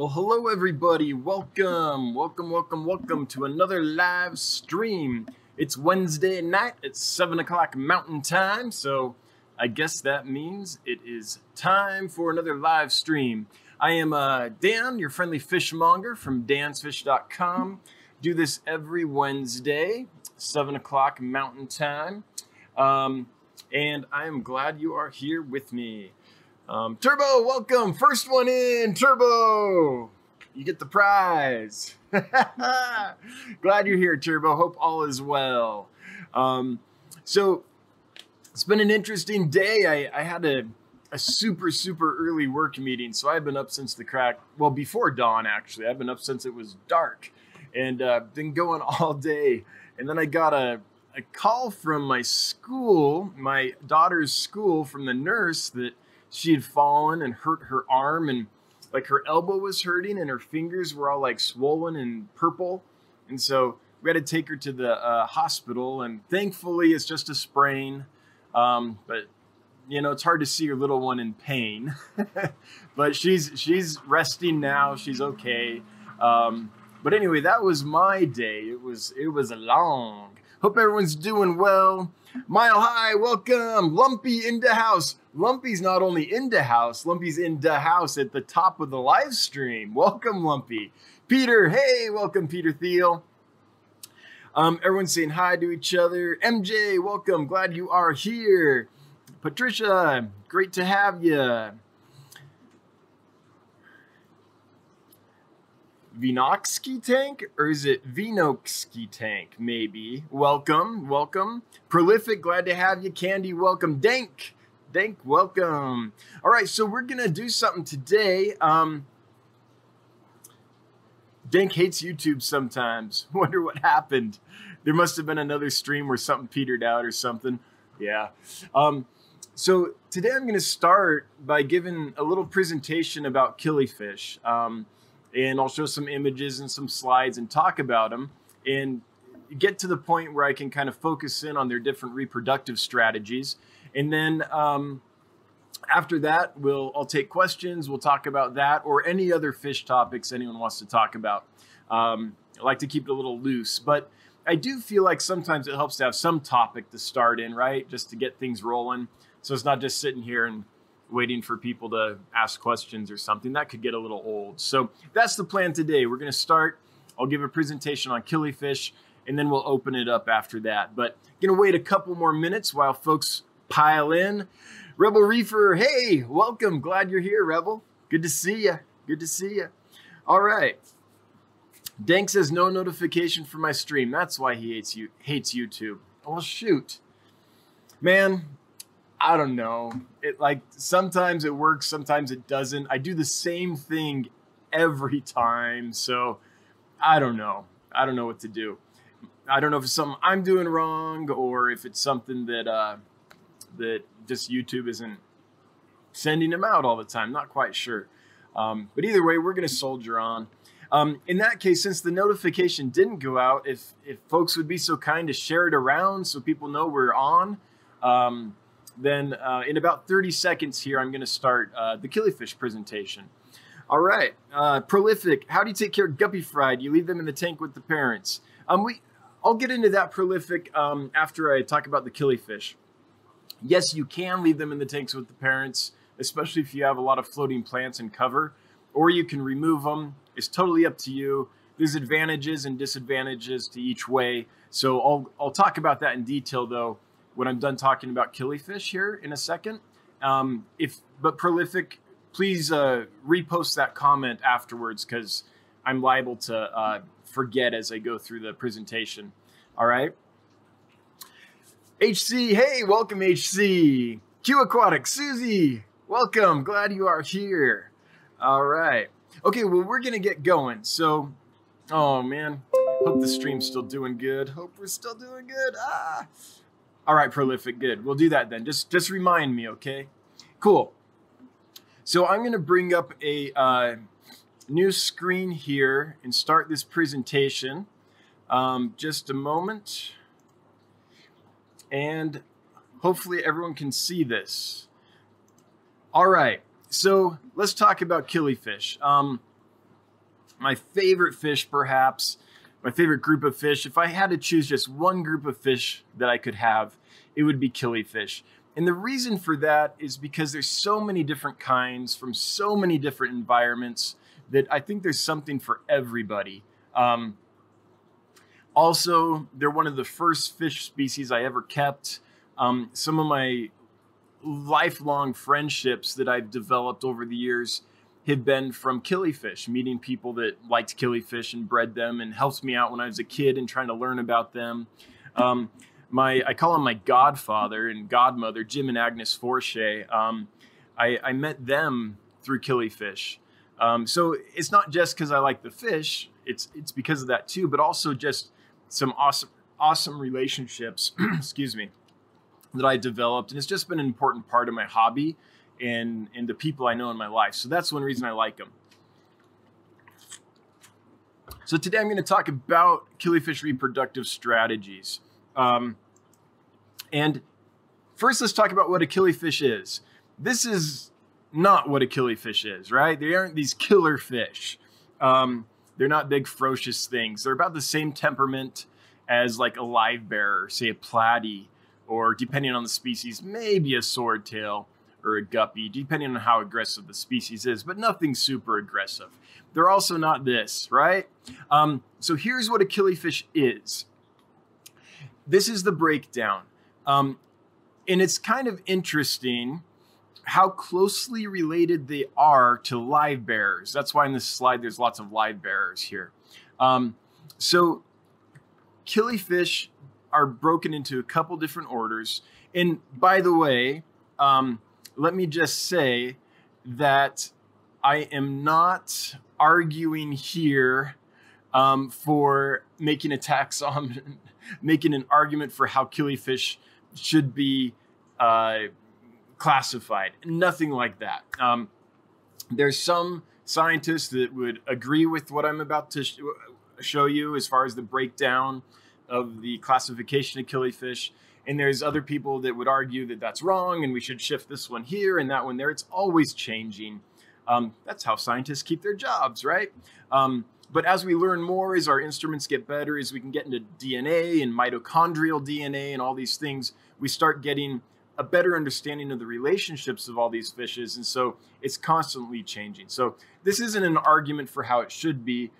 Well, hello everybody. Welcome, welcome, welcome, welcome to another live stream. It's Wednesday night at 7 o'clock Mountain Time, so I guess that means it is time for another live stream. I am uh, Dan, your friendly fishmonger from dansfish.com. Do this every Wednesday, 7 o'clock Mountain Time. Um, and I am glad you are here with me. Um, Turbo, welcome. First one in, Turbo. You get the prize. Glad you're here, Turbo. Hope all is well. Um, so it's been an interesting day. I, I had a, a super, super early work meeting. So I've been up since the crack, well, before dawn, actually. I've been up since it was dark and uh, been going all day. And then I got a, a call from my school, my daughter's school, from the nurse that she had fallen and hurt her arm and like her elbow was hurting and her fingers were all like swollen and purple. And so we had to take her to the uh, hospital and thankfully it's just a sprain um, but you know it's hard to see your little one in pain. But she's she's resting now. She's okay. Um, but anyway that was my day. It was it was a long. Hope everyone's doing well. Mile High, welcome. Lumpy into house. Lumpy's not only into house, Lumpy's into house at the top of the live stream. Welcome, Lumpy. Peter, hey, welcome, Peter Thiel. Um, everyone's saying hi to each other. MJ, welcome. Glad you are here. Patricia, great to have you. Vinoxky tank or is it Vinoxky tank? Maybe. Welcome, welcome. Prolific, glad to have you. Candy, welcome. Dank, Dank, welcome. All right, so we're gonna do something today. Um, Dank hates YouTube sometimes. Wonder what happened. There must have been another stream where something petered out or something. Yeah. Um, so today I'm going to start by giving a little presentation about killifish. Um, and I'll show some images and some slides and talk about them and get to the point where I can kind of focus in on their different reproductive strategies. And then um, after that, we'll I'll take questions. We'll talk about that or any other fish topics anyone wants to talk about. Um, I like to keep it a little loose, but I do feel like sometimes it helps to have some topic to start in, right? Just to get things rolling. So it's not just sitting here and waiting for people to ask questions or something. That could get a little old. So that's the plan today. We're going to start. I'll give a presentation on killifish and then we'll open it up after that. But going to wait a couple more minutes while folks pile in. Rebel Reefer, hey, welcome. Glad you're here, Rebel. Good to see you. Good to see you. All right. Dank says no notification for my stream. That's why he hates you hates YouTube. Well, shoot. Man, I don't know. It like sometimes it works, sometimes it doesn't. I do the same thing every time, so I don't know. I don't know what to do. I don't know if it's something I'm doing wrong or if it's something that uh, that just YouTube isn't sending them out all the time. Not quite sure. Um, but either way, we're going to soldier on. Um, in that case, since the notification didn't go out, if if folks would be so kind to share it around so people know we're on, um, then uh, in about 30 seconds here, I'm going to start uh, the killifish presentation. All right, uh, prolific. How do you take care of guppy fried? You leave them in the tank with the parents. Um, we, I'll get into that prolific um, after I talk about the killifish. Yes, you can leave them in the tanks with the parents, especially if you have a lot of floating plants and cover, or you can remove them. It's totally up to you. There's advantages and disadvantages to each way. So I'll, I'll talk about that in detail though when I'm done talking about killifish here in a second. Um, if but prolific, please uh, repost that comment afterwards because I'm liable to uh, forget as I go through the presentation. All right. HC, hey, welcome HC. Q Aquatic, Susie, welcome. Glad you are here. All right. Okay, well, we're going to get going. So, oh man, hope the stream's still doing good. Hope we're still doing good. Ah. All right, prolific, good. We'll do that then. Just just remind me, okay? Cool. So I'm going to bring up a uh, new screen here and start this presentation. Um, just a moment. And hopefully everyone can see this. All right, so let's talk about killifish. Um, my favorite fish, perhaps, my favorite group of fish, if I had to choose just one group of fish that I could have, it would be killifish. And the reason for that is because there's so many different kinds from so many different environments that I think there's something for everybody. Um, also, they're one of the first fish species I ever kept. Um, some of my lifelong friendships that I've developed over the years have been from killifish, meeting people that liked killifish and bred them and helped me out when I was a kid and trying to learn about them. Um, my I call him my godfather and godmother, Jim and Agnes Forche. Um, I, I, met them through killifish. Um, so it's not just because I like the fish; it's it's because of that too, but also just some awesome awesome relationships. excuse me, that I developed, and it's just been an important part of my hobby and and the people I know in my life. So that's one reason I like them. So today I'm going to talk about killifish reproductive strategies. Um, and first, let's talk about what a killifish is. This is not what a killifish is, right? They aren't these killer fish. Um, they're not big, ferocious things. They're about the same temperament as like a live bearer, say a platy, or depending on the species, maybe a swordtail or a guppy, depending on how aggressive the species is, but nothing super aggressive. They're also not this, right? Um, so here's what a killifish is. This is the breakdown. Um, and it's kind of interesting how closely related they are to live bearers. That's why in this slide there's lots of live bearers here. Um, so killifish are broken into a couple different orders. And by the way, um, let me just say that I am not arguing here um, for making a taxon, making an argument for how killifish should be uh, classified. Nothing like that. Um, there's some scientists that would agree with what I'm about to sh- show you as far as the breakdown of the classification of killifish. And there's other people that would argue that that's wrong and we should shift this one here and that one there. It's always changing. Um, that's how scientists keep their jobs, right? Um, but as we learn more, as our instruments get better, as we can get into DNA and mitochondrial DNA and all these things, we start getting a better understanding of the relationships of all these fishes. And so it's constantly changing. So this isn't an argument for how it should be.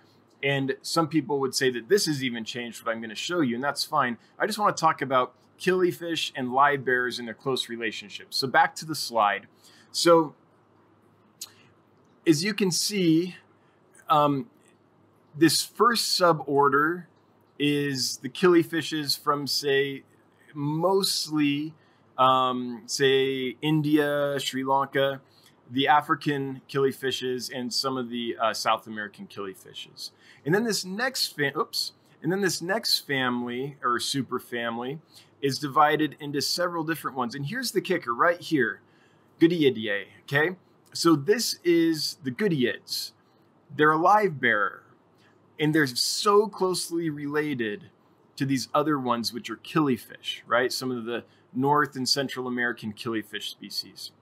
And some people would say that this has even changed what I'm going to show you, and that's fine. I just want to talk about killifish and live bearers and their close relationships. So back to the slide. So as you can see, um, this first suborder is the killifishes from, say, mostly, um, say, India, Sri Lanka, the African killifishes, and some of the uh, South American killifishes. And then this next, fa- oops, and then this next family or superfamily is divided into several different ones. And here's the kicker right here, Goodeidae, okay? So this is the Goodeids. They're a live bearer and they're so closely related to these other ones, which are killifish, right? Some of the North and Central American killifish species.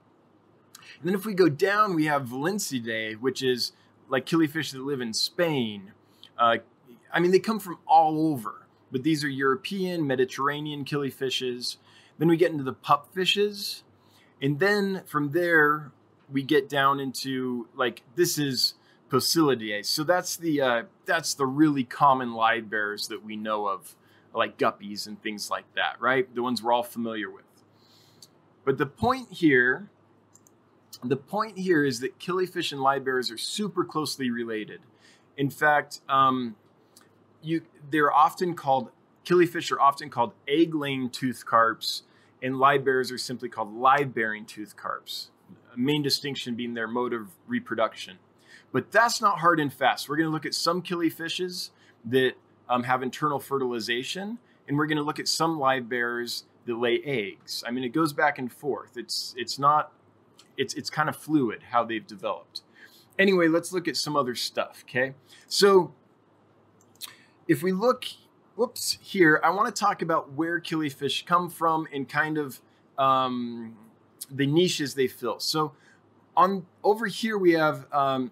And then if we go down, we have Valenciidae, which is like killifish that live in Spain. Uh, I mean, they come from all over, but these are European, Mediterranean killifishes. Then we get into the pupfishes. And then from there, we get down into like, this is Poeciliidae. So that's the uh, that's the really common live bearers that we know of, like guppies and things like that, right? The ones we're all familiar with. But the point here, the point here is that killifish and live bearers are super closely related. In fact, um, you they're often called killifish are often called egg-laying tooth carps, and live bearers are simply called live-bearing tooth carps. main distinction being their mode of reproduction. But that's not hard and fast. We're going to look at some killifishes that um, have internal fertilization, and we're going to look at some live bears that lay eggs. I mean, it goes back and forth. It's it's not it's it's kind of fluid how they've developed. Anyway, let's look at some other stuff. Okay, so if we look, whoops, here, I want to talk about where killifish come from and kind of um, the niches they fill. So on over here we have um,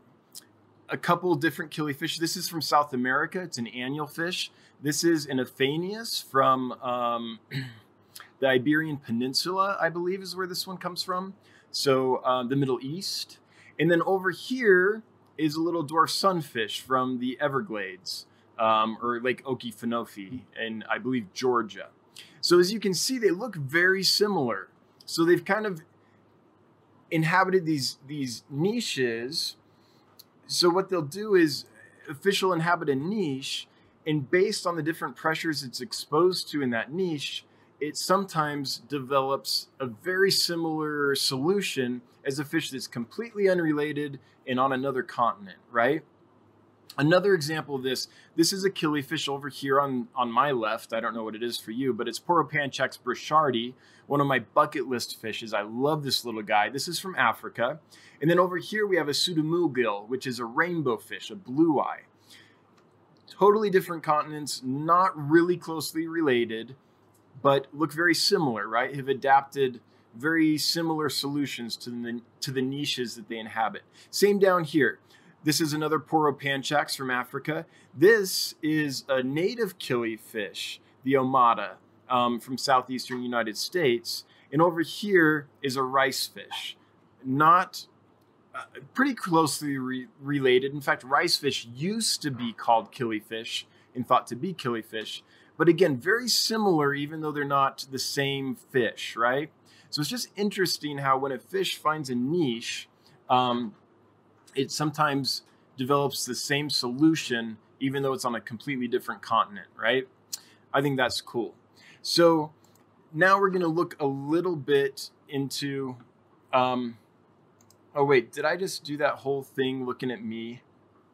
a couple different killifish. This is from South America. It's an annual fish. This is an Aphanius from um, the Iberian Peninsula, I believe, is where this one comes from. So um, the Middle East. And then over here is a little dwarf sunfish from the Everglades um, or Lake Okefenokee in, I believe, Georgia. So as you can see, they look very similar. So they've kind of inhabited these these niches. So what they'll do is will inhabit a niche, and based on the different pressures it's exposed to in that niche, it sometimes develops a very similar solution as a fish that's completely unrelated and on another continent, right? Another example of this, this is a killifish over here on, on my left. I don't know what it is for you, but it's Poropanchax burchardi, one of my bucket list fishes. I love this little guy. This is from Africa. And then over here we have a pseudomugil, which is a rainbow fish, a blue eye. Totally different continents, not really closely related, but look very similar, right? Have adapted very similar solutions to the, to the niches that they inhabit. Same down here. This is another Poropanchax from Africa. This is a native killifish, the Ommata, um, from southeastern United States. And over here is a rice fish, not uh, pretty closely re- related. In fact, rice fish used to be called killifish and thought to be killifish, but again, very similar, even though they're not the same fish, right? So it's just interesting how when a fish finds a niche, um, it sometimes develops the same solution, even though it's on a completely different continent, right? I think that's cool. So now we're going to look a little bit into. Um, oh, wait, did I just do that whole thing looking at me?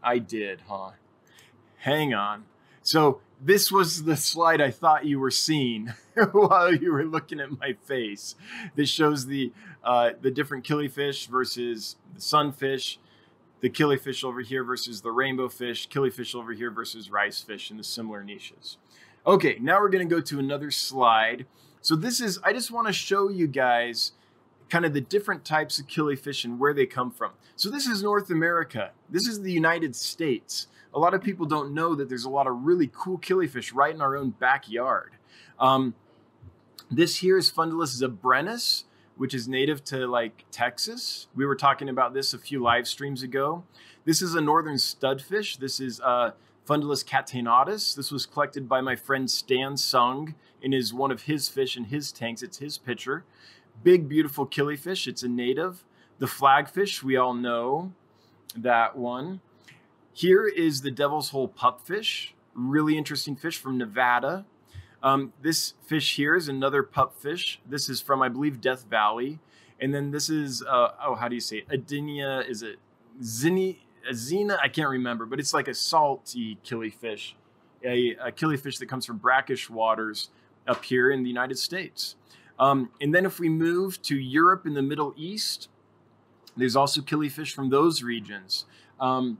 I did, huh? Hang on. So this was the slide I thought you were seeing while you were looking at my face. This shows the uh, the different killifish versus the sunfish, the killifish over here versus the rainbow fish, killifish over here versus rice fish in the similar niches. Okay, now we're to go to another slide. So this is I just want to show you guys kind of the different types of killifish and where they come from. So this is North America. This is the United States a lot of people don't know that there's a lot of really cool killifish right in our own backyard. Um, this here is Fundulus zebrinus, which is native to like Texas. We were talking about this a few live streams ago. This is a northern studfish. This is uh, Fundulus catenatus. This was collected by my friend Stan Sung in his one of his fish in his tanks. It's his pitcher. Big, beautiful killifish. It's a native. The flagfish, we all know that one. Here is the Devil's Hole pupfish, really interesting fish from Nevada. Um, this fish here is another pupfish. This is from, I believe, Death Valley. And then this is, uh, oh, how do you say it? Adinia, is it Zini, Azina? I can't remember, but it's like a salty killifish, a, a killifish that comes from brackish waters up here in the United States. Um, and then if we move to Europe and the Middle East, there's also killifish from those regions. Um,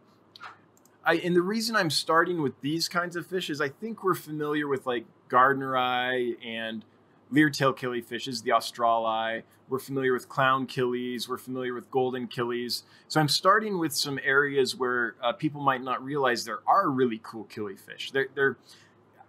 I and the reason I'm starting with these kinds of fish is I think we're familiar with like Gardneri and leertail killifishes, the australi. We're familiar with clown killies. We're familiar with golden killies. So I'm starting with some areas where uh, people might not realize there are really cool killifish. They're, they're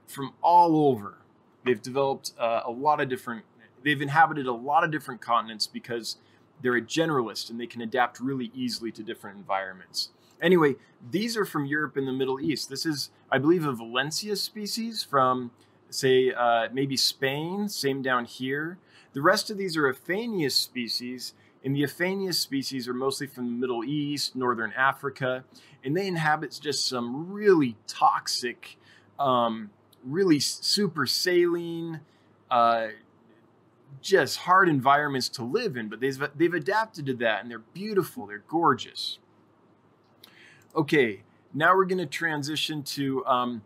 from all over. They've developed uh, a lot of different. They've inhabited a lot of different continents because they're a generalist and they can adapt really easily to different environments. Anyway, these are from Europe and the Middle East. This is, I believe, a Valencia species from, say, uh, maybe Spain, same down here. The rest of these are Aphanius species, and the Aphanius species are mostly from the Middle East, Northern Africa, and they inhabit just some really toxic, um, really super saline, uh, just hard environments to live in. But they've, they've adapted to that, and they're beautiful, they're gorgeous. Okay, now we're going to transition to um,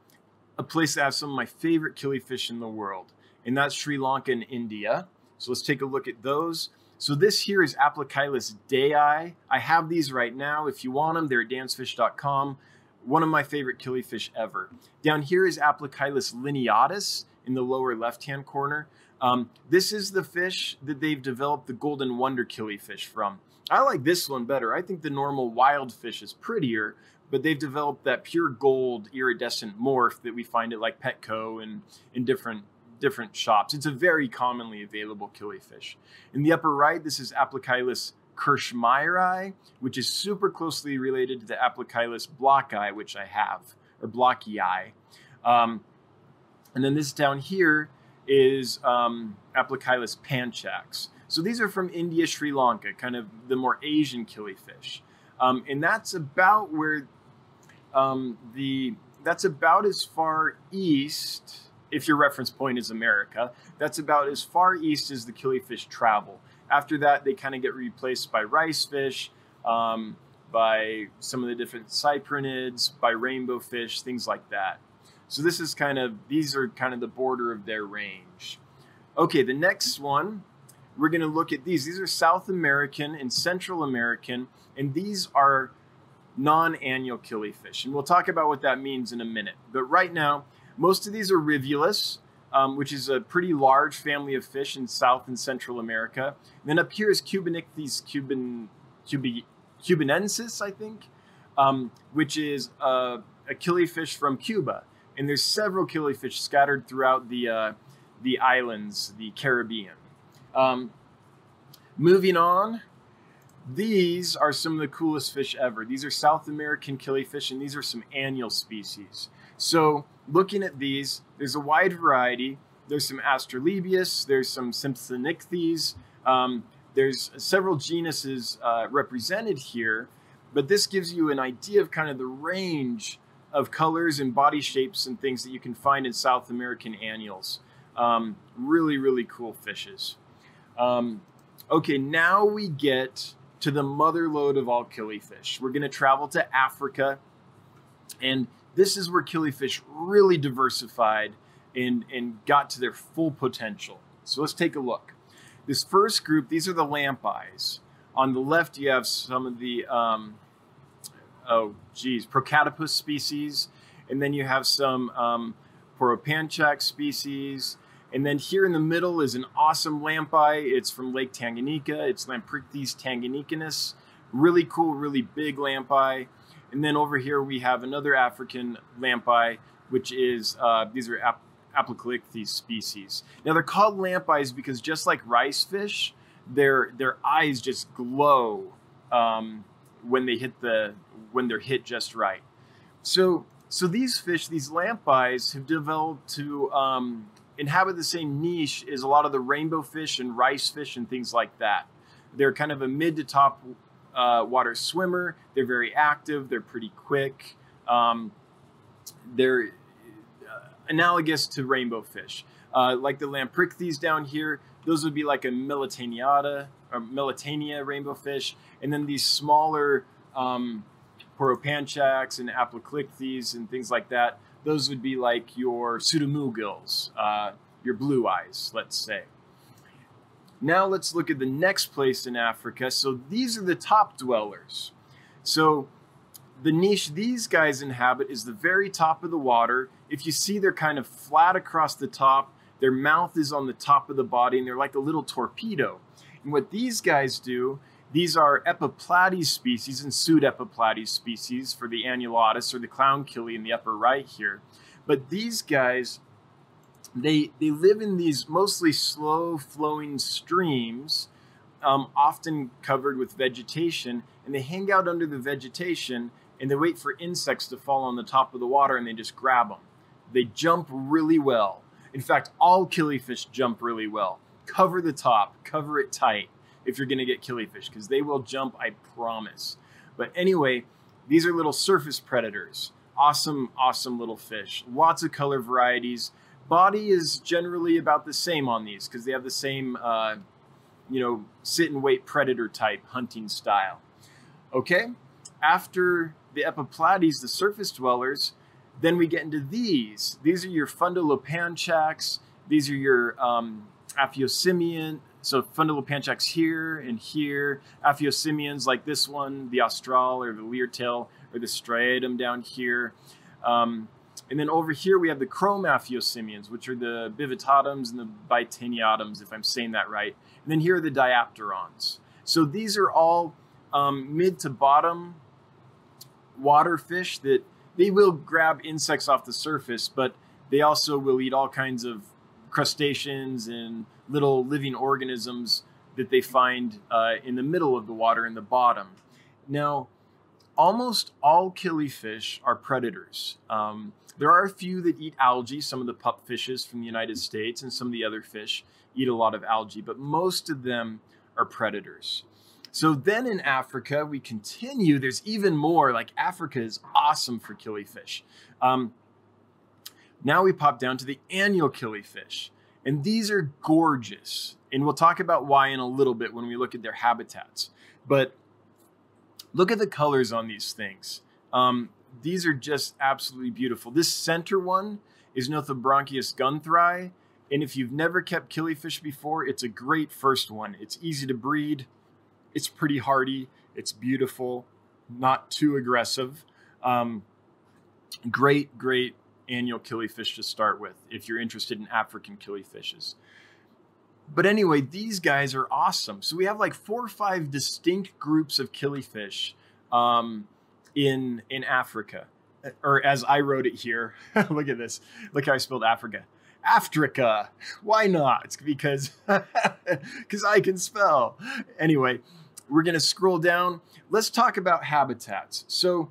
a place that has some of my favorite killifish in the world, and that's Sri Lanka and India. So let's take a look at those. So this here is Aplocheilus dayi. I have these right now. If you want them, they're at dansfish.com. One of my favorite killifish ever. Down here is Aplocheilus lineatus in the lower left-hand corner. Um, this is the fish that they've developed the golden wonder killifish from. I like this one better. I think the normal wild fish is prettier, but they've developed that pure gold iridescent morph that we find at like Petco and in different different shops. It's a very commonly available killifish. In the upper right, this is Aplocheilus kirchmayeri, which is super closely related to the Aplocheilus blocki, which I have, or blockii. Um, and then this down here is um, panchax. So these are from India, Sri Lanka, kind of the more Asian killifish. Um, and that's about where um, the that's about as far east if your reference point is America, that's about as far east as the killifish travel. After that, they kind of get replaced by rice fish, um, by some of the different cyprinids, by rainbow fish, things like that. So this is kind of, these are kind of the border of their range. Okay, the next one, we're going to look at these. These are South American and Central American, and these are non-annual killifish. And we'll talk about what that means in a minute. But right now, most of these are rivulus, um, which is a pretty large family of fish in South and Central America. And then up here is Cubanichthys cuban, cubanensis, I think, um, which is a, a killifish from Cuba. And there's several killifish scattered throughout the, uh, the islands, the Caribbean. Um, moving on, these are some of the coolest fish ever. These are South American killifish, and these are some annual species. So looking at these, there's a wide variety. There's some Austrolebias, there's some Simpsonichthys, um, there's several genuses uh, represented here, but this gives you an idea of kind of the range of colors and body shapes and things that you can find in South American annuals. Um, really, really cool fishes. Um, okay, now we get to the mother lode of all killifish. We're going to travel to Africa, and this is where killifish really diversified and, and got to their full potential. So let's take a look. This first group, these are the lamp eyes. On the left, you have some of the, um, oh, geez, Procatopus species. And then you have some um, Poropanchax species. And then here in the middle is an awesome lampeye. It's from Lake Tanganyika. It's Lamprichthys tanganicanus. Really cool, really big lampeye. And then over here we have another African lampeye, which is, uh, these are ap- species. Now they're called lampeyes because just like rice fish, their, their eyes just glow um, when they hit the, when they're hit just right. So, so these fish, these lampeyes have developed to um, inhabit the same niche as a lot of the rainbow fish and rice fish and things like that. They're kind of a mid to top uh, water swimmer. They're very active. They're pretty quick. Um, they're uh, analogous to rainbow fish. Uh, like the Lamprichthys down here, those would be like a Militaniata or Melanotaenia rainbow fish. And then these smaller um, Poropanchax and Aplocheilichthys and things like that, those would be like your Pseudomugils, uh, your blue eyes, let's say. Now let's look at the next place in Africa. So these are the top dwellers. So the niche these guys inhabit is the very top of the water. If you see, they're kind of flat across the top. Their mouth is on the top of the body, and they're like a little torpedo. And what these guys do, these are Epiplatys species and Pseudepiplatys species for the Annulatus or the clown killie in the upper right here. But these guys they they live in these mostly slow flowing streams, um, often covered with vegetation, and they hang out under the vegetation and they wait for insects to fall on the top of the water and they just grab them. They jump really well. In fact, all killifish jump really well. Cover the top, cover it tight if you're going to get killifish because they will jump, I promise. But anyway, these are little surface predators. Awesome, awesome little fish. Lots of color varieties body is generally about the same on these because they have the same, uh, you know, sit and wait predator type hunting style. Okay, after the Epiplatys, the surface dwellers, then we get into these. These are your Fundulopanchax. These are your um, Aphyosemion. So Fundulopanchax here and here. Aphyosemions like this one, the Austral or the Leartail or the Striatum down here. Um, and then over here we have the chromaphyosemions, which are the bivittatums and the bitaeniatums, if I'm saying that right. And then here are the diapterons. So these are all um, mid to bottom water fish that they will grab insects off the surface, but they also will eat all kinds of crustaceans and little living organisms that they find uh, in the middle of the water in the bottom. Now, almost all killifish are predators. Um, there are a few that eat algae, some of the pupfishes from the United States and some of the other fish eat a lot of algae, but most of them are predators. So then in Africa, we continue. There's even more. Like Africa is awesome for killifish. Um, now we pop down to the annual killifish. And these are gorgeous. And we'll talk about why in a little bit when we look at their habitats. But look at the colors on these things. Um, these are just absolutely beautiful. This center one is Nothobranchius guentheri. And if you've never kept killifish before, it's a great first one. It's easy to breed. It's pretty hardy. It's beautiful, not too aggressive. Um, great, great annual killifish to start with if you're interested in African killifishes. But anyway, these guys are awesome. So we have like four or five distinct groups of killifish um, in in Africa, or as I wrote it here. look at this. Look how I spelled Africa. Africa. Why not? Because because I can spell. Anyway, we're gonna scroll down. Let's talk about habitats. So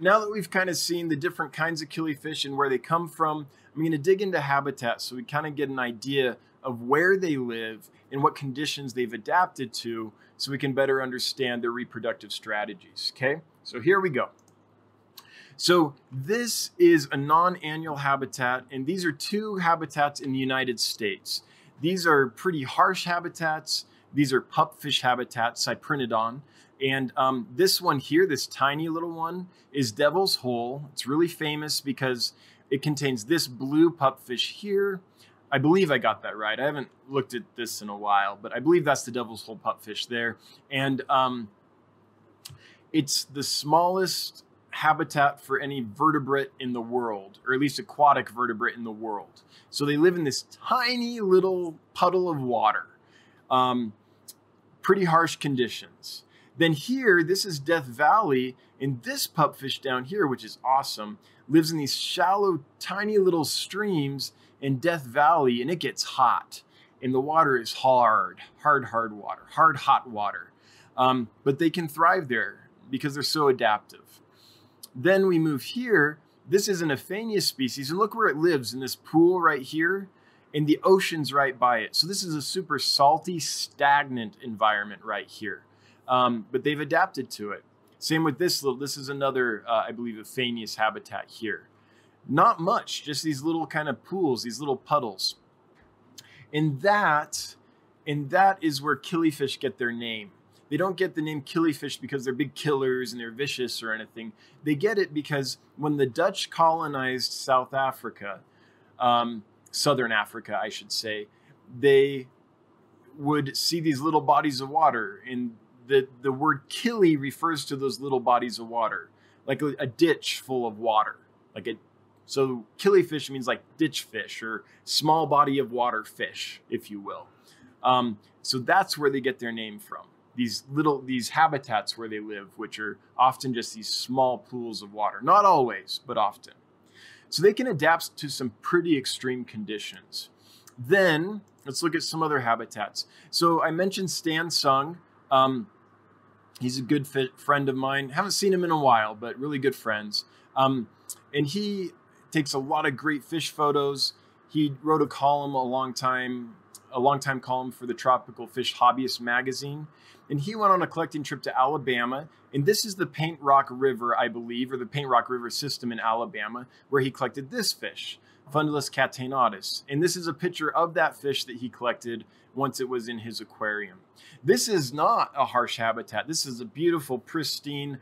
now that we've kind of seen the different kinds of killifish and where they come from, I'm going to dig into habitats so we kind of get an idea of where they live and what conditions they've adapted to so we can better understand their reproductive strategies. Okay, so here we go. So this is a non-annual habitat, and these are two habitats in the United States. These are pretty harsh habitats. These are pupfish habitats, Cyprinodon. And um, this one here, this tiny little one, is Devil's Hole. It's really famous because it contains this blue pupfish here. I believe I got that right. I haven't looked at this in a while, but I believe that's the Devil's Hole pupfish there. And um, it's the smallest habitat for any vertebrate in the world, or at least aquatic vertebrate in the world. So they live in this tiny little puddle of water. Um, pretty harsh conditions. Then here, this is Death Valley, and this pupfish down here, which is awesome, lives in these shallow, tiny little streams in Death Valley, and it gets hot. And the water is hard, hard, hard water, hard, hot water. Um, but they can thrive there because they're so adaptive. Then we move here. This is an Aphanius species, and look where it lives in this pool right here, and the ocean's right by it. So this is a super salty, stagnant environment right here um, but they've adapted to it. Same with this this is another, uh, I believe, Aphanius habitat here. Not much, just these little kind of pools, these little puddles. And that, and that is where killifish get their name. They don't get the name killifish because they're big killers and they're vicious or anything. They get it because when the Dutch colonized South Africa, um, Southern Africa, I should say, they would see these little bodies of water and the, the word killie refers to those little bodies of water, like a, a ditch full of water. Like a, so killifish means like ditch fish or small body of water fish, if you will. Um, so that's where they get their name from. These little these habitats where they live, which are often just these small pools of water. Not always, but often. So they can adapt to some pretty extreme conditions. Then let's look at some other habitats. So I mentioned Stan Sung. Um, He's a good fit, friend of mine. Haven't seen him in a while, but really good friends. Um, and he takes a lot of great fish photos. He wrote a column a long time, a long time column for the Tropical Fish Hobbyist magazine. And he went on a collecting trip to Alabama. And this is the Paint Rock River, I believe, or the Paint Rock River system in Alabama, where he collected this fish, Fundulus catenatus. And this is a picture of that fish that he collected once it was in his aquarium. This is not a harsh habitat. This is a beautiful, pristine,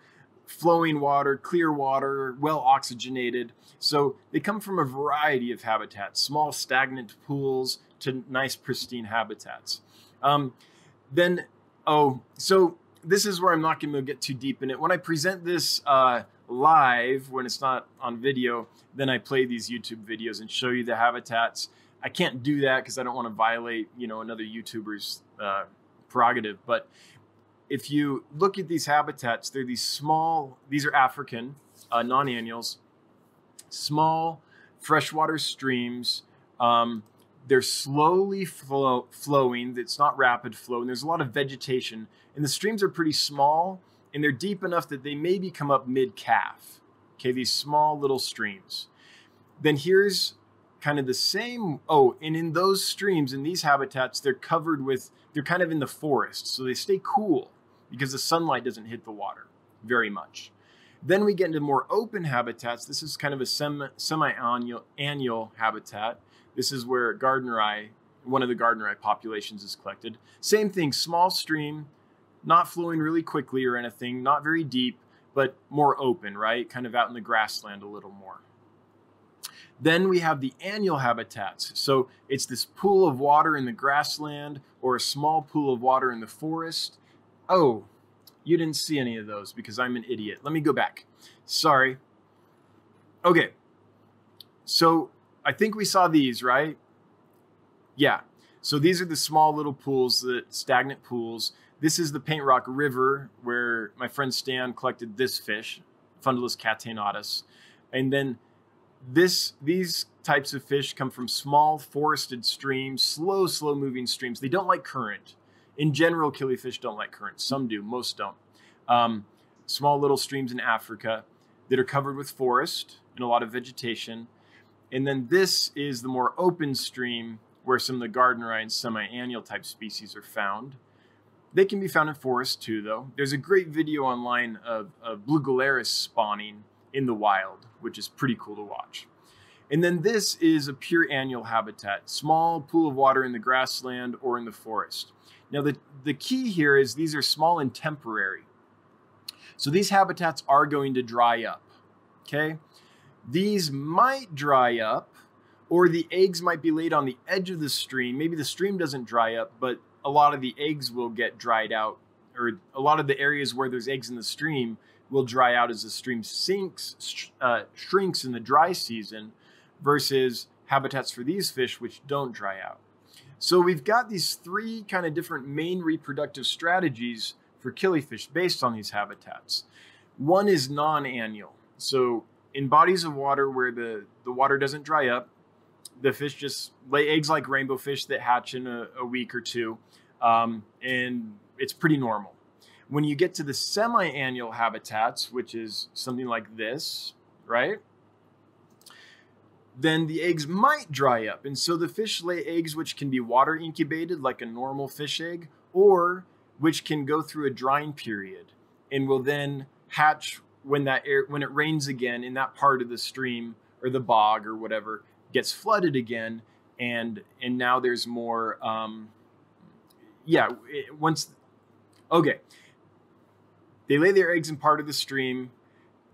flowing water, clear water, well oxygenated. So they come from a variety of habitats, small stagnant pools to nice pristine habitats. Um, then, oh, so this is where I'm not going to get too deep in it. When I present this uh, live, when it's not on video, then I play these YouTube videos and show you the habitats. I can't do that because I don't want to violate, you know, another YouTuber's uh, prerogative. But if you look at these habitats, they're these small. These are African. uh, non-annuals, small freshwater streams. Um, they're slowly flow, flowing. It's not rapid flow, and there's a lot of vegetation. And the streams are pretty small, and they're deep enough that they maybe come up mid-calf. Okay, these small little streams. Then here's kind of the same. Oh, and in those streams, in these habitats, they're covered with, they're kind of in the forest. So they stay cool because the sunlight doesn't hit the water very much. Then we get into more open habitats. This is kind of a semi annual annual habitat. This is where gardener gardneri, one of the gardener gardneri populations is collected. Same thing, small stream, not flowing really quickly or anything, not very deep, but more open, right? Kind of out in the grassland a little more. Then we have the annual habitats. So it's this pool of water in the grassland or a small pool of water in the forest. Oh, you didn't see any of those because I'm an idiot. Let me go back. Sorry. Okay. So I think we saw these, right? Yeah. So these are the small little pools, the stagnant pools. This is the Paint Rock River where my friend Stan collected this fish, Fundulus catenatus. And then this these types of fish come from small forested streams, slow, slow moving streams. They don't like current. In general, killifish don't like current. Some do, most don't. Um, small little streams in Africa that are covered with forest and a lot of vegetation. And then this is the more open stream where some of the garden and semi-annual type species are found. They can be found in forests too, though. There's a great video online of, of blue gularis spawning in the wild, which is pretty cool to watch. And then this is a pure annual habitat, small pool of water in the grassland or in the forest. Now, the, the key here is these are small and temporary. So these habitats are going to dry up, okay? These might dry up, or the eggs might be laid on the edge of the stream. Maybe the stream doesn't dry up, but a lot of the eggs will get dried out, or a lot of the areas where there's eggs in the stream will dry out as the stream sinks, uh, shrinks in the dry season, versus habitats for these fish which don't dry out. So we've got these three kind of different main reproductive strategies for killifish based on these habitats. One is non-annual. So in bodies of water where the, the water doesn't dry up, the fish just lay eggs like rainbow fish that hatch in a, a week or two, um, and it's pretty normal. When you get to the semi-annual habitats, which is something like this, right? Then the eggs might dry up. And so the fish lay eggs which can be water incubated like a normal fish egg, or which can go through a drying period and will then hatch when that air when it rains again in that part of the stream or the bog or whatever gets flooded again and and now there's more um yeah once okay they lay their eggs in part of the stream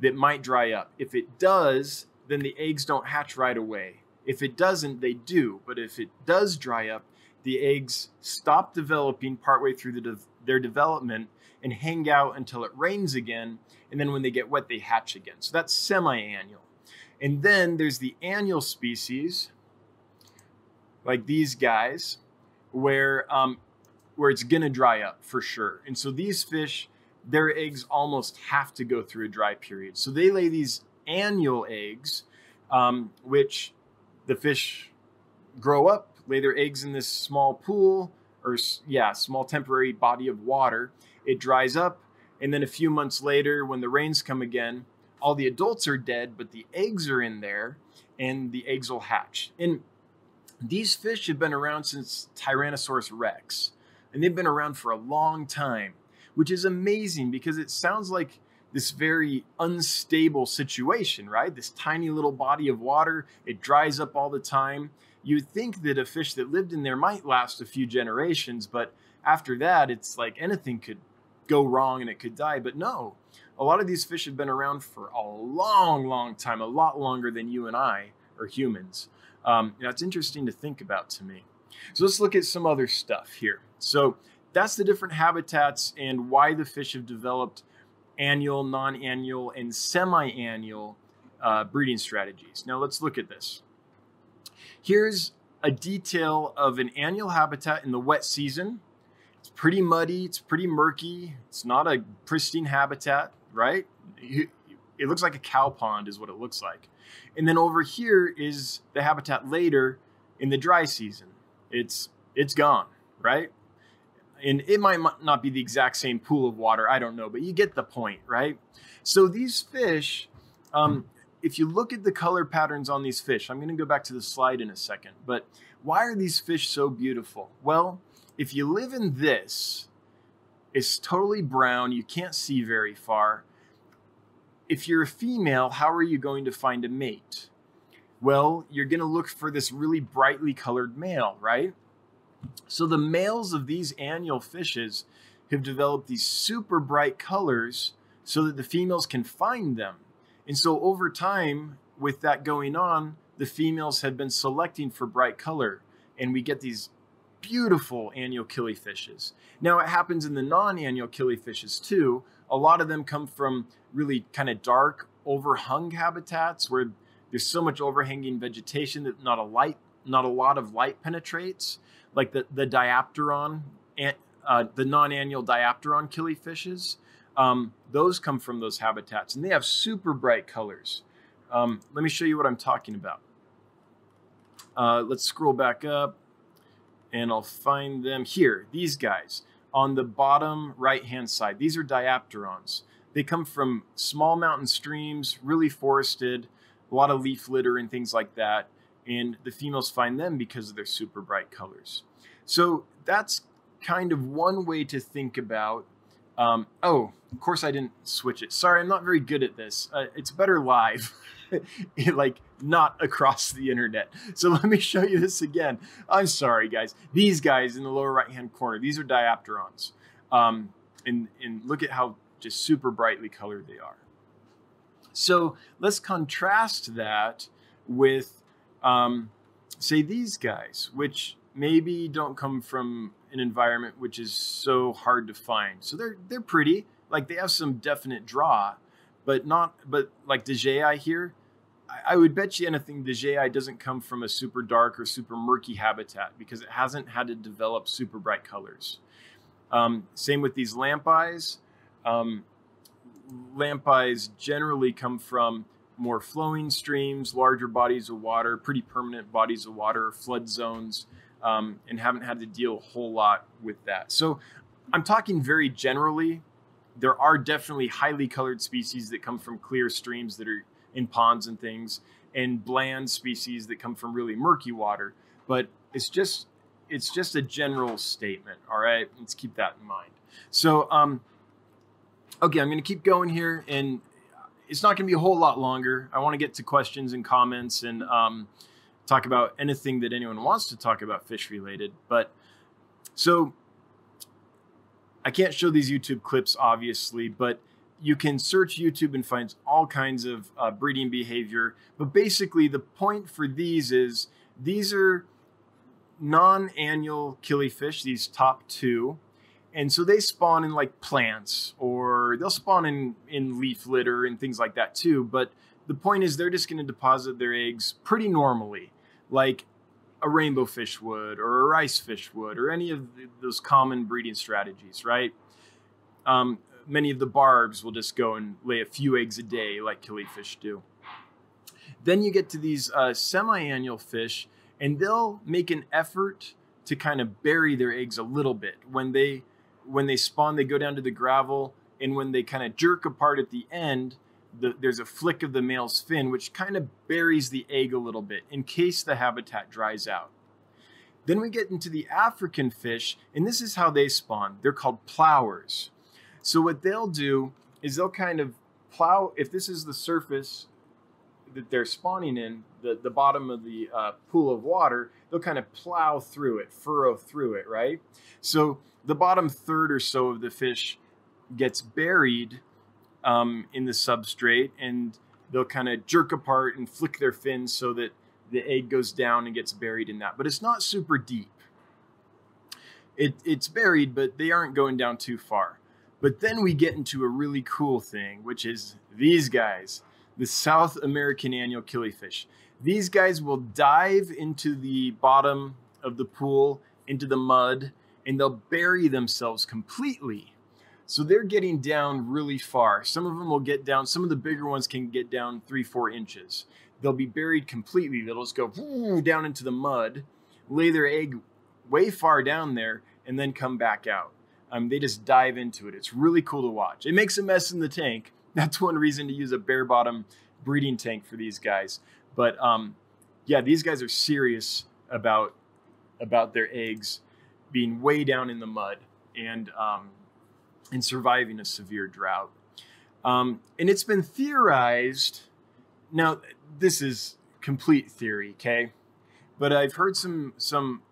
that might dry up. If it does, then the eggs don't hatch right away. If it doesn't, they do. But if it does dry up, the eggs stop developing partway through the de- their development and hang out until it rains again. And then when they get wet, they hatch again. So that's semi annual. And then there's the annual species, like these guys, where, um, where it's going to dry up for sure. And so these fish their eggs almost have to go through a dry period. So they lay these annual eggs, um, which the fish grow up, lay their eggs in this small pool or, yeah, small temporary body of water. It dries up. And then a few months later, when the rains come again, all the adults are dead, but the eggs are in there and the eggs will hatch. And these fish have been around since Tyrannosaurus rex, and they've been around for a long time which is amazing because it sounds like this very unstable situation, right? This tiny little body of water, it dries up all the time. You'd think that a fish that lived in there might last a few generations, but after that, it's like anything could go wrong and it could die. But no, a lot of these fish have been around for a long, long time, a lot longer than you and I are humans. Um, you know, it's interesting to think about to me. So let's look at some other stuff here. So that's the different habitats and why the fish have developed annual, non-annual, and semi-annual uh, breeding strategies. Now let's look at this. Here's a detail of an annual habitat in the wet season. It's pretty muddy, it's pretty murky, it's not a pristine habitat, right? it looks like a cow pond is what it looks like. And then over here is the habitat later in the dry season. It's it's gone, right? And it might not be the exact same pool of water, I don't know, but you get the point, right? So these fish, um, if you look at the color patterns on these fish, I'm going to go back to the slide in a second, but why are these fish so beautiful? Well, if you live in this, it's totally brown, you can't see very far. If you're a female, how are you going to find a mate? Well, you're going to look for this really brightly colored male, right? So the males of these annual fishes have developed these super bright colors so that the females can find them. And so over time, with that going on, the females have been selecting for bright color, and we get these beautiful annual killifishes. Now, it happens in the non annual killifishes too. A lot of them come from really kind of dark, overhung habitats where there's so much overhanging vegetation that not a light, not a lot of light penetrates, like the the diapteron, uh, the non-annual diapteron killifishes. Um, those come from those habitats, and they have super bright colors. Um, let me show you what I'm talking about. Uh, let's scroll back up and I'll find them here. These guys on the bottom right hand side. These are diapterons. They come from small mountain streams, really forested, a lot of leaf litter and things like that. And the females find them because of their super bright colors. So that's kind of one way to think about. Um, oh, of course I didn't switch it. Sorry, I'm not very good at this. Uh, it's better live. like not across the internet. So let me show you this again. I'm sorry, guys. These guys in the lower right hand corner, these are diapterons. Um, and, and look at how just super brightly colored they are. So let's contrast that with, um, say, these guys, which maybe don't come from an environment which is so hard to find. So they're they're pretty, like they have some definite draw, but not but like Degei here, I would bet you anything the J.I. doesn't come from a super dark or super murky habitat because it hasn't had to develop super bright colors. Um, same with these lamp eyes. Um, lamp eyes generally come from more flowing streams, larger bodies of water, pretty permanent bodies of water, flood zones, um, and haven't had to deal a whole lot with that. So I'm talking very generally. There are definitely highly colored species that come from clear streams that are in ponds and things, and bland species that come from really murky water. But it's just it's just a general statement. All right, let's keep that in mind. So, um, okay, I'm going to keep going here, and it's not going to be a whole lot longer. I want to get to questions and comments and um, talk about anything that anyone wants to talk about fish related. But so I can't show these YouTube clips, obviously, but you can search YouTube and find all kinds of uh, breeding behavior. But basically, the point for these is these are non-annual killifish, these top two. And so they spawn in like plants or they'll spawn in, in leaf litter and things like that too. But the point is they're just going to deposit their eggs pretty normally, like a rainbow fish would or a rice fish would or any of those common breeding strategies, right? Um, many of the barbs will just go and lay a few eggs a day like killifish do. Then you get to these uh, semi-annual fish, and they'll make an effort to kind of bury their eggs a little bit. When they when they spawn, they go down to the gravel, and when they kind of jerk apart at the end, the, there's a flick of the male's fin, which kind of buries the egg a little bit in case the habitat dries out. Then we get into the African fish, and this is how they spawn. They're called plowers. So what they'll do is they'll kind of plow. If this is the surface that they're spawning in, the the bottom of the uh, pool of water, they'll kind of plow through it, furrow through it, right? So the bottom third or so of the fish gets buried um, in the substrate, and they'll kind of jerk apart and flick their fins so that the egg goes down and gets buried in that. But it's not super deep. It, it's buried, but they aren't going down too far. But then we get into a really cool thing, which is these guys, the South American annual killifish. These guys will dive into the bottom of the pool, into the mud, and they'll bury themselves completely. So they're getting down really far. Some of them will get down, some of the bigger ones can get down three, four inches. They'll be buried completely. They'll just go down into the mud, lay their egg way far down there, and then come back out. Um, they just dive into it. It's really cool to watch. It makes a mess in the tank. That's one reason to use a bare bottom breeding tank for these guys. But um, yeah, these guys are serious about about their eggs being way down in the mud and um, and surviving a severe drought. Um, and it's been theorized. Now, this is complete theory, okay? But I've heard some some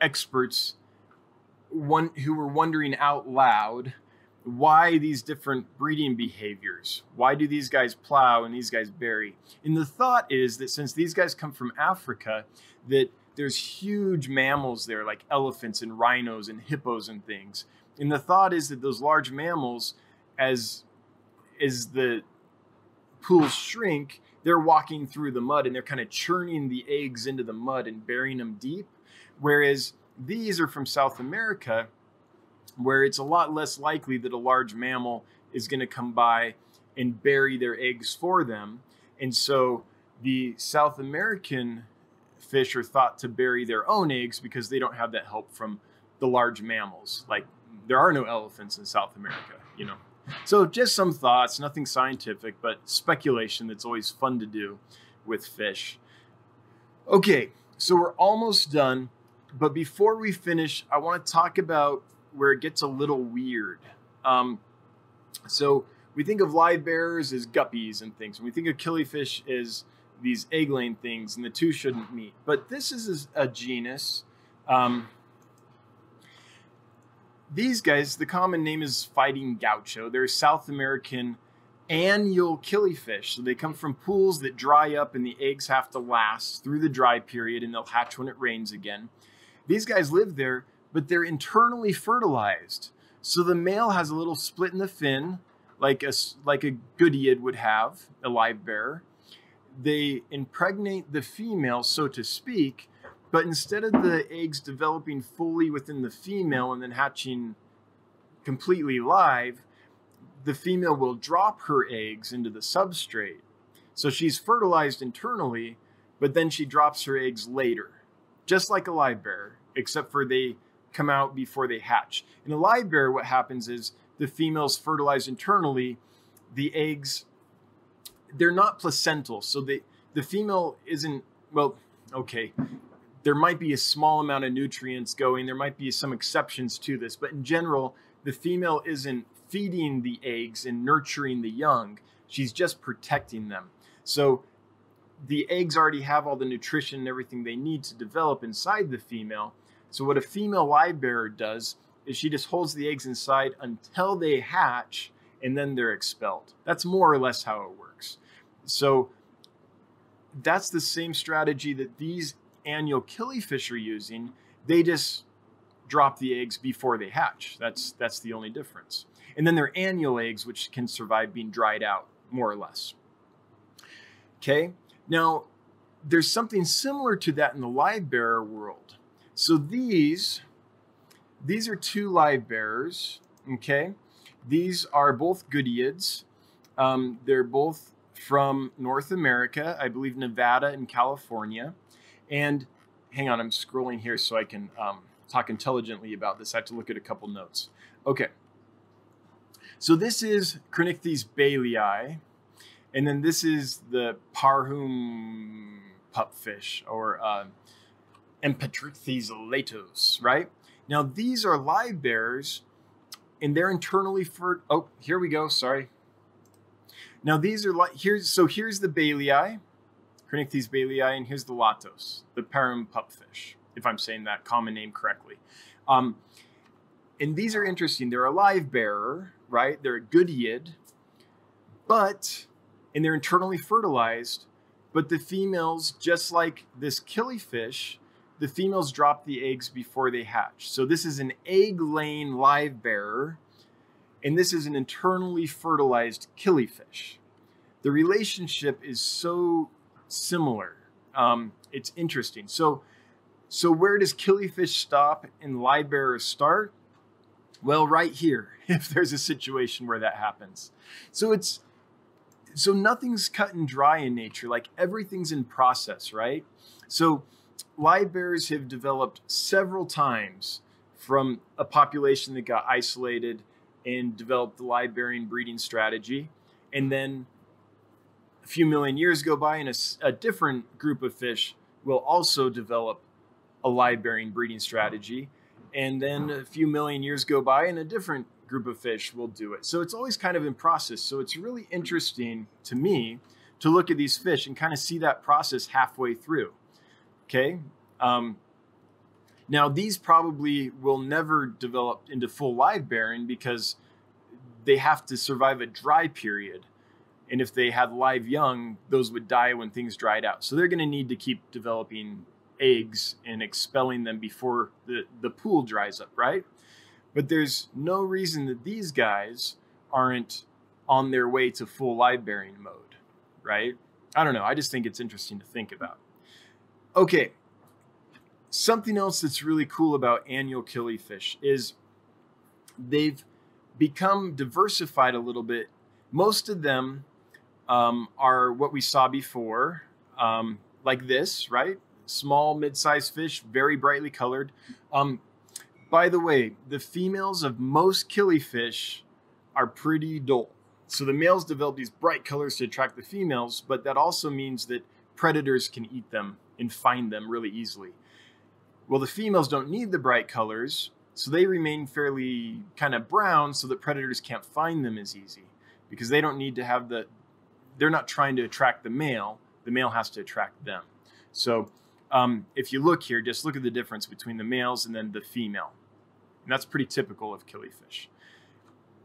experts one who were wondering out loud why these different breeding behaviors. Why do these guys plow and these guys bury? And the thought is that since these guys come from Africa, that there's huge mammals there like elephants and rhinos and hippos and things. And the thought is that those large mammals as as the pools shrink, they're walking through the mud and they're kind of churning the eggs into the mud and burying them deep. Whereas these are from South America, where it's a lot less likely that a large mammal is going to come by and bury their eggs for them. And so the South American fish are thought to bury their own eggs because they don't have that help from the large mammals. Like there are no elephants in South America, you know. So just some thoughts, nothing scientific, but speculation that's always fun to do with fish. Okay, so we're almost done, but before we finish, I want to talk about where it gets a little weird. Um, so we think of live bearers as guppies and things. When we think of killifish as these egg-laying things, and the two shouldn't meet. But this is a genus. Um, these guys, the common name is fighting gaucho. They're South American annual killifish. So they come from pools that dry up and the eggs have to last through the dry period and they'll hatch when it rains again. These guys live there, but they're internally fertilized. So the male has a little split in the fin, like a, like a goodeid would have, a live bear. They impregnate the female, so to speak, but instead of the eggs developing fully within the female and then hatching completely live, the female will drop her eggs into the substrate. So she's fertilized internally, but then she drops her eggs later, just like a live bear, except for they come out before they hatch. In a live bear, what happens is the females fertilize internally, the eggs, they're not placental. So they, the female isn't, well, okay, there might be a small amount of nutrients going. There might be some exceptions to this, but in general, the female isn't feeding the eggs and nurturing the young. She's just protecting them. So the eggs already have all the nutrition and everything they need to develop inside the female. So what a female live bearer does is she just holds the eggs inside until they hatch and then they're expelled. That's more or less how it works. So that's the same strategy that these annual killifish are using, they just drop the eggs before they hatch. That's that's the only difference. And then they're annual eggs, which can survive being dried out, more or less. Okay. Now, there's something similar to that in the live bearer world. So these these are two live bearers. Okay. These are both goodeids. Um, they're both from North America, I believe Nevada and California. And hang on, I'm scrolling here so I can um, talk intelligently about this. I have to look at a couple notes. Okay. So this is Crenichthys bailey, and then this is the Pahrump pupfish or uh, Empetrichthys latos, right? Now these are live bearers, and they're internally for. Oh, here we go. Sorry. Now these are like here's so here's the bailey. Crenichthys bailey, and here's the latos, the Pahrump pupfish, if I'm saying that common name correctly. Um, and these are interesting. They're a live bearer, right? They're a goodeid, but, and they're internally fertilized, but the females, just like this killifish, the females drop the eggs before they hatch. So this is an egg-laying live bearer, and this is an internally fertilized killifish. The relationship is so similar. Um, it's interesting. So, so where does killifish stop and live bearer start? Well, right here, if there's a situation where that happens. So it's so nothing's cut and dry in nature. Like everything's in process, right? So live bears have developed several times from a population that got isolated and developed the live bearing breeding strategy. And then a few million years go by, and a, a different group of fish will also develop a live bearing breeding strategy. And then a few million years go by, and a different group of fish will do it. So it's always kind of in process. So it's really interesting to me to look at these fish and kind of see that process halfway through. Okay. Um, now, these probably will never develop into full live bearing because they have to survive a dry period. And if they had live young, those would die when things dried out. So they're going to need to keep developing eggs and expelling them before the, the pool dries up, right? But there's no reason that these guys aren't on their way to full live bearing mode, right? I don't know. I just think it's interesting to think about. Okay, something else that's really cool about annual killifish is they've become diversified a little bit. Most of them um, are what we saw before, um, like this, right? Small, mid-sized fish, very brightly colored. Um, by the way, the females of most killifish are pretty dull. So the males develop these bright colors to attract the females, but that also means that predators can eat them and find them really easily. Well, the females don't need the bright colors, so they remain fairly kind of brown so that predators can't find them as easy because they don't need to have the, they're not trying to attract the male, the male has to attract them. So um, if you look here, just look at the difference between the males and then the female. And that's pretty typical of killifish.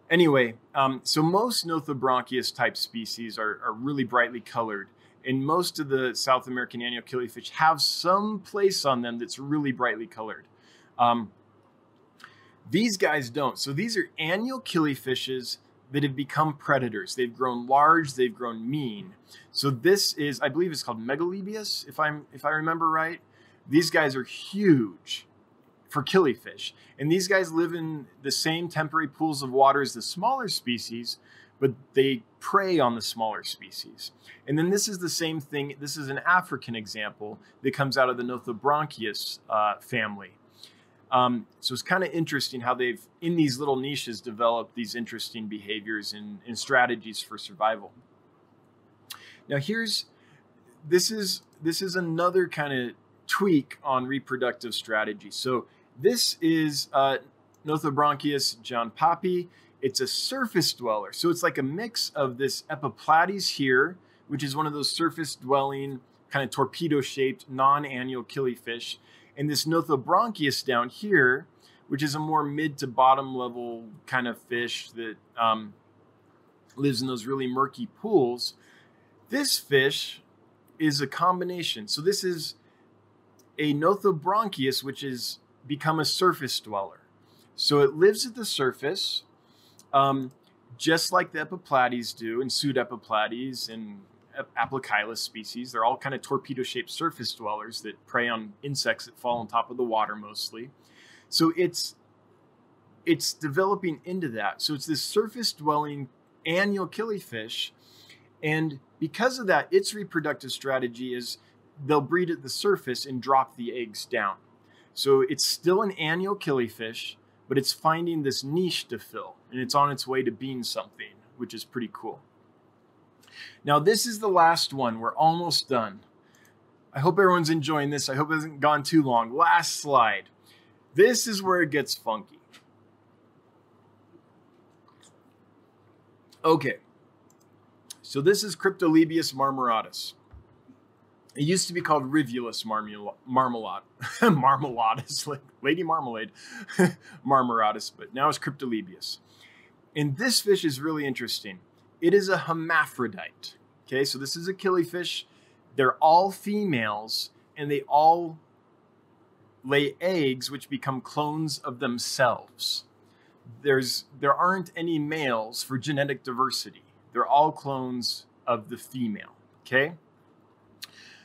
Anyway, um, so most Nothobranchius type species are, are really brightly colored and most of the South American annual killifish have some place on them that's really brightly colored. Um, these guys don't. So these are annual killifishes that have become predators. They've grown large, they've grown mean. So this is, I believe it's called Megalebias, if I'm if I remember right. These guys are huge for killifish. And these guys live in the same temporary pools of water as the smaller species, but they prey on the smaller species. And then this is the same thing. This is an African example that comes out of the Nothobranchius uh, family. Um, so it's kind of interesting how they've, in these little niches, developed these interesting behaviors and, and strategies for survival. Now here's, this is, this is another kind of tweak on reproductive strategy. So this is uh, Nothobranchius janpapi. It's a surface dweller. So it's like a mix of this Epiplatys here, which is one of those surface dwelling, kind of torpedo shaped, non annual killifish, and this Nothobranchius down here, which is a more mid to bottom level kind of fish that um, lives in those really murky pools. This fish is a combination. So this is a Nothobranchius, which has become a surface dweller. So it lives at the surface um, just like the Epiplatys do, and Pseudepiplatys and Aplocheilus species, they're all kind of torpedo-shaped surface dwellers that prey on insects that fall on top of the water mostly. So it's it's developing into that. So it's this surface-dwelling annual killifish, and because of that, its reproductive strategy is they'll breed at the surface and drop the eggs down. So it's still an annual killifish, but it's finding this niche to fill and it's on its way to being something, which is pretty cool. Now, this is the last one. We're almost done. I hope everyone's enjoying this. I hope it hasn't gone too long. Last slide. This is where it gets funky. Okay. So this is Kryptolebias marmoratus. It used to be called Rivulus marmalade, marmalade, like Lady Marmalade, marmoratus, but now it's Kryptolebias. And this fish is really interesting. It is a hermaphrodite. Okay, so this is a killifish. They're all females, and they all lay eggs, which become clones of themselves. There's there aren't any males for genetic diversity. They're all clones of the female. Okay.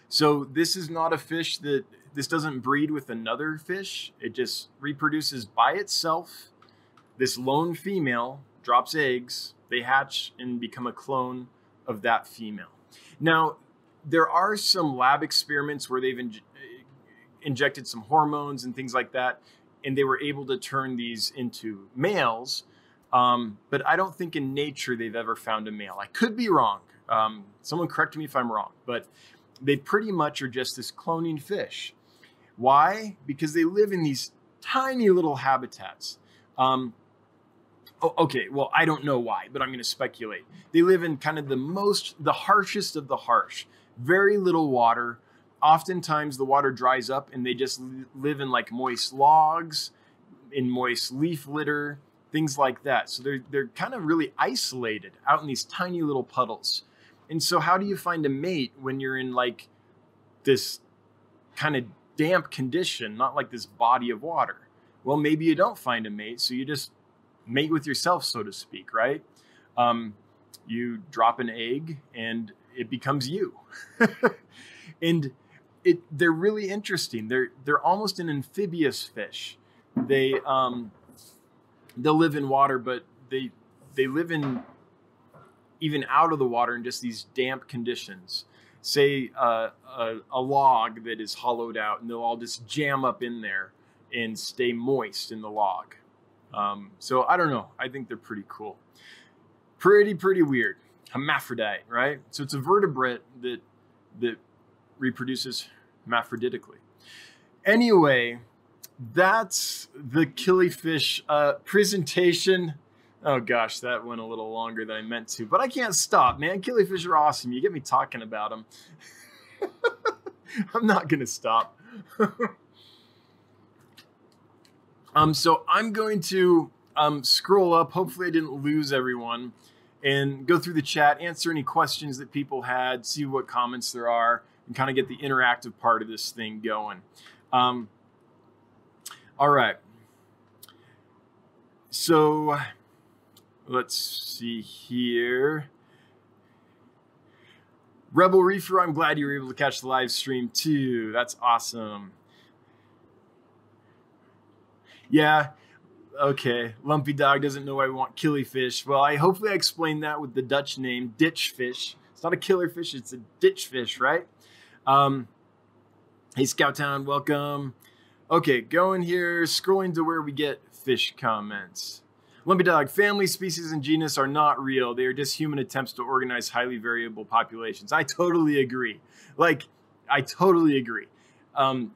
So this is not a fish that this doesn't breed with another fish. It just reproduces by itself this lone female drops eggs, they hatch and become a clone of that female. Now, there are some lab experiments where they've in- injected some hormones and things like that, and they were able to turn these into males. Um, but I don't think in nature they've ever found a male. I could be wrong. Um, someone correct me if I'm wrong, but they pretty much are just this cloning fish. Why? Because they live in these tiny little habitats. Um, oh, okay, well, I don't know why, but I'm going to speculate. They live in kind of the most, the harshest of the harsh, very little water. Oftentimes the water dries up and they just live in like moist logs, in moist leaf litter, things like that. So they're, they're kind of really isolated out in these tiny little puddles. And so, how do you find a mate when you're in like this kind of damp condition, not like this body of water? Well, maybe you don't find a mate, so you just mate with yourself, so to speak, right? Um, you drop an egg and it becomes you. and it they're really interesting. They're they're almost an amphibious fish. They um, they'll live in water, but they they live in even out of the water in just these damp conditions. Say uh, a, a log that is hollowed out, and they'll all just jam up in there and stay moist in the log. Um, so I don't know. I think they're pretty cool. Pretty pretty weird. Hermaphrodite, right? So it's a vertebrate that that reproduces hermaphroditically. Anyway, that's the killifish uh, presentation. Oh gosh, that went a little longer than I meant to, but I can't stop, man. Killifish are awesome. You get me talking about them. I'm not gonna stop. um, so I'm going to um, scroll up. Hopefully, I didn't lose everyone, and go through the chat, answer any questions that people had, see what comments there are, and kind of get the interactive part of this thing going. Um, all right. So let's see here. Rebel Reefer, I'm glad you were able to catch the live stream too. That's awesome. Yeah, okay. Lumpy Dog doesn't know why we want killifish. Well, I hopefully I explained that with the Dutch name, ditch fish. It's not a killer fish, it's a ditch fish, right? Um, hey, Scouttown, welcome. Okay, going here, scrolling to where we get fish comments. Lumpy dog, family, species, and genus are not real. They are just human attempts to organize highly variable populations. I totally agree. Like, I totally agree. Um,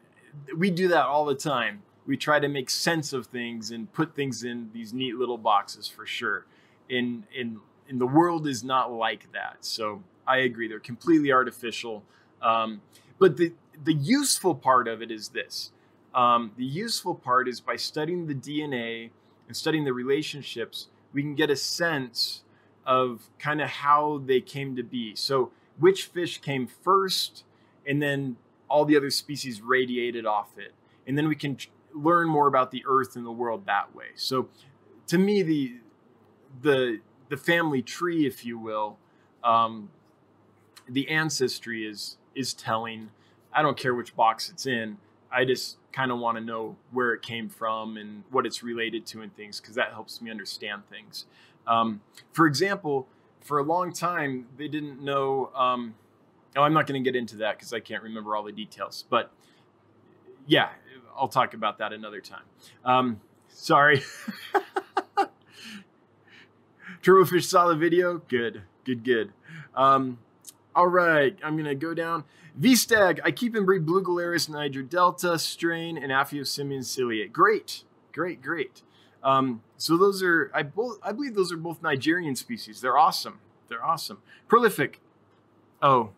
we do that all the time. We try to make sense of things and put things in these neat little boxes for sure. In in in the world is not like that. So I agree. They're completely artificial. Um, but the the useful part of it is this um, the useful part is by studying the DNA and studying the relationships, we can get a sense of kind of how they came to be. So, which fish came first, and then all the other species radiated off it. And then we can learn more about the earth and the world that way. So, to me, the the the family tree, if you will, um, the ancestry is is telling. I don't care which box it's in. I just kind of want to know where it came from and what it's related to and things because that helps me understand things. Um, for example, for a long time, they didn't know. Um, oh, I'm not going to get into that because I can't remember all the details. But yeah, I'll talk about that another time. Um, sorry. Turbofish saw the video. Good, good, good. Um, all right, I'm going to go down. V-Stag, I keep and breed Blue Gularis Niger Delta strain and Aphyosemion celiae. Great, great, great. Um, so those are, I, I believe those are both Nigerian species. They're awesome. They're awesome. Prolific. Oh,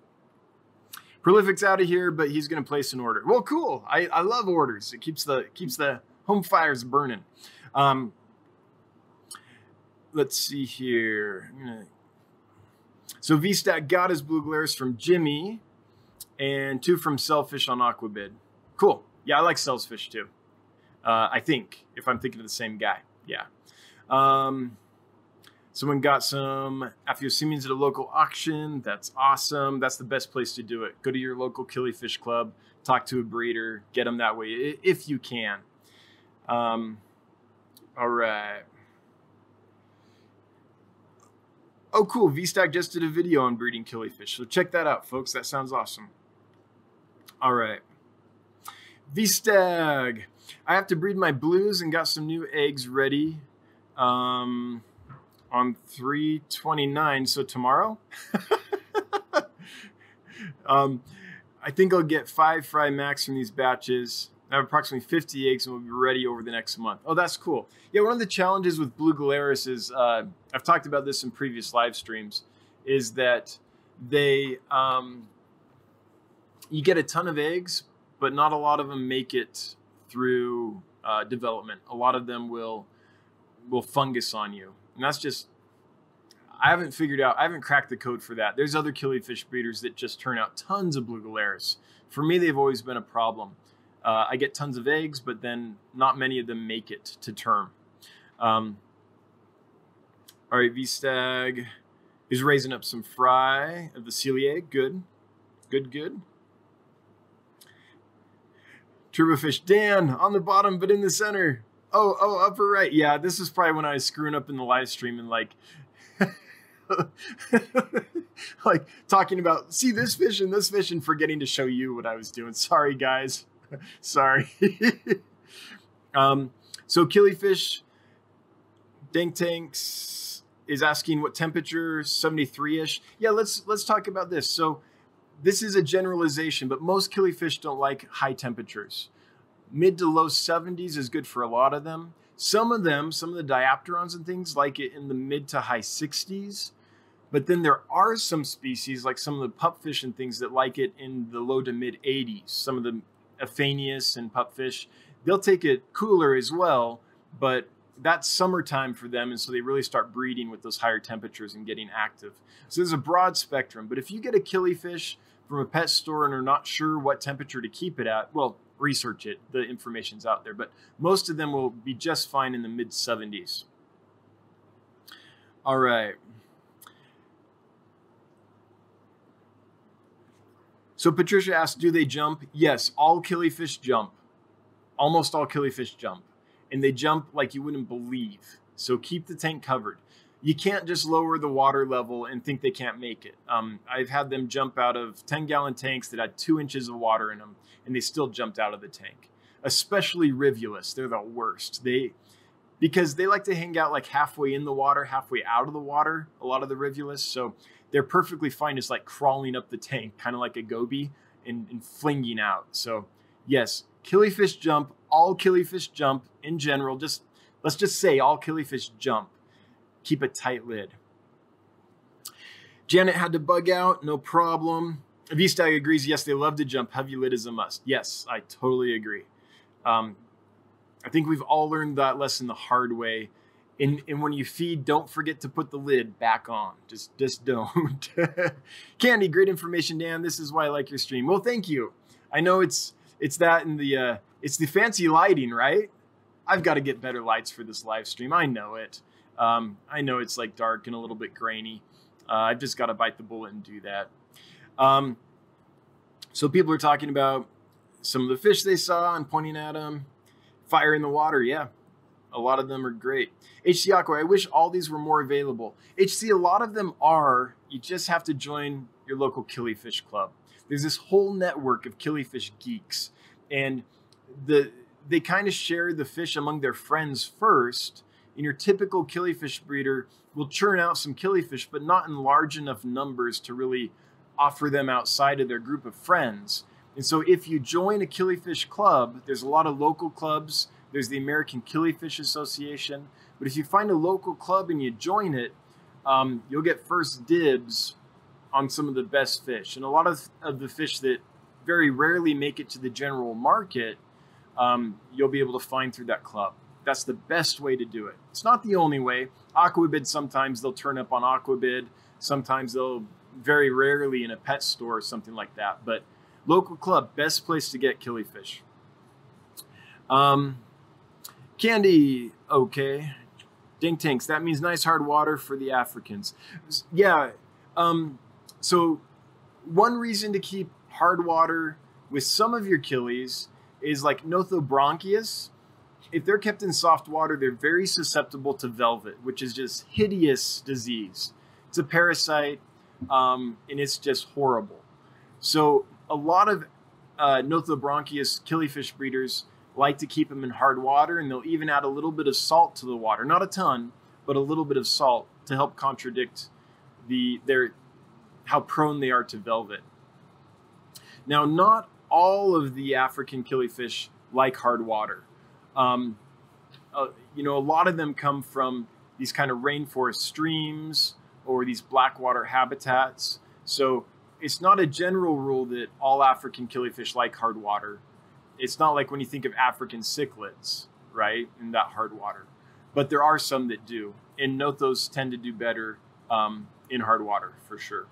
Prolific's out of here, but he's going to place an order. Well, cool. I, I love orders. It keeps the keeps the home fires burning. Um, let's see here. Gonna... So VStag got his blue gularis from Jimmy and two from Selfish on Aquabid. Cool. Yeah, I like Selfish too. Uh, I think, if I'm thinking of the same guy. Yeah. Um, someone got some Aphyosemions at a local auction. That's awesome. That's the best place to do it. Go to your local killifish club, talk to a breeder, get them that way if you can. Um, all right. Oh, cool. VStag just did a video on breeding killifish. So check that out, folks. That sounds awesome. All right. VStag. I have to breed my blues and got some new eggs ready um, on 329. So tomorrow? um, I think I'll get five fry max from these batches. I have approximately 50 eggs and we'll be ready over the next month. Oh, that's cool. Yeah, one of the challenges with Blue Gularis is uh, I've talked about this in previous live streams, is that they um, you get a ton of eggs, but not a lot of them make it through uh, development. A lot of them will will fungus on you, and that's just I haven't figured out. I haven't cracked the code for that. There's other killifish breeders that just turn out tons of blue gularis. For me, they've always been a problem. Uh, I get tons of eggs, but then not many of them make it to term. Um, all right, V-Stag is raising up some fry of the celiae. Good, good, good. Turbofish Dan on the bottom, but in the center. Oh, oh, upper right. Yeah, this is probably when I was screwing up in the live stream and like, like talking about see this fish and this fish and forgetting to show you what I was doing. Sorry, guys. Sorry. um, so killifish, Dank Tanks is asking what temperature, 73-ish. Yeah, let's let's talk about this. So this is a generalization, but most killifish don't like high temperatures. Mid to low 70s is good for a lot of them. Some of them, some of the diapterons and things, like it in the mid to high 60s. But then there are some species, like some of the pupfish and things, that like it in the low to mid 80s. Some of the Aphanius and pupfish, they'll take it cooler as well, but that's summertime for them, and so they really start breeding with those higher temperatures and getting active. So there's a broad spectrum. But if you get a killifish from a pet store and are not sure what temperature to keep it at, well, research it. The information's out there, but most of them will be just fine in the mid 70s. All right. So Patricia asked, do they jump? Yes, all killifish jump. Almost all killifish jump. And they jump like you wouldn't believe. So keep the tank covered you can't just lower the water level and think they can't make it. Um, I've had them jump out of 10 gallon tanks that had two inches of water in them, and they still jumped out of the tank. Especially rivulus, they're the worst. They because they like to hang out like halfway in the water, halfway out of the water. A lot of the rivulus, so they're perfectly fine just like crawling up the tank, kind of like a goby, and, and flinging out. So yes, killifish jump. All killifish jump in general. Just let's just say all killifish jump keep a tight lid. Janet had to bug out, no problem. V-Stag agrees, yes, they love to jump. Heavy lid is a must. Yes, I totally agree. Um, I think we've all learned that lesson the hard way. And, and when you feed, don't forget to put the lid back on. Just just don't. Candy, great information, Dan. This is why I like your stream. Well, thank you. I know it's it's that and the uh, it's the fancy lighting, right? I've got to get better lights for this live stream. I know it. Um, I know it's like dark and a little bit grainy. Uh, I've just got to bite the bullet and do that. Um, so people are talking about some of the fish they saw and pointing at them. Fire in the water, yeah. A lot of them are great. HC Aqua, I wish all these were more available. HC, a lot of them are. You just have to join your local killifish club. There's this whole network of killifish geeks, and the they kind of share the fish among their friends first, and your typical killifish breeder will churn out some killifish, but not in large enough numbers to really offer them outside of their group of friends. And so if you join a killifish club, there's a lot of local clubs. There's the American Killifish Association. But if you find a local club and you join it, um, you'll get first dibs on some of the best fish. And a lot of, of the fish that very rarely make it to the general market, um, you'll be able to find through that club. That's the best way to do it. It's not the only way. Aquabid sometimes they'll turn up on Aquabid. Sometimes they'll very rarely in a pet store or something like that. But local club, best place to get killifish. Um, candy, okay. Dink tanks, that means nice hard water for the Africans. Yeah. Um, so one reason to keep hard water with some of your killies is like Nothobranchius if they're kept in soft water, they're very susceptible to velvet, which is just hideous disease. It's a parasite, um, and it's just horrible. So a lot of uh, Nothobranchius killifish breeders like to keep them in hard water, and they'll even add a little bit of salt to the water, not a ton, but a little bit of salt to help contradict the their how prone they are to velvet. Now, not all of the African killifish like hard water. Um, uh, you know, a lot of them come from these kind of rainforest streams or these blackwater habitats. So it's not a general rule that all African killifish like hard water. It's not like when you think of African cichlids, right, in that hard water. But there are some that do, and note those tend to do better um, in hard water for sure.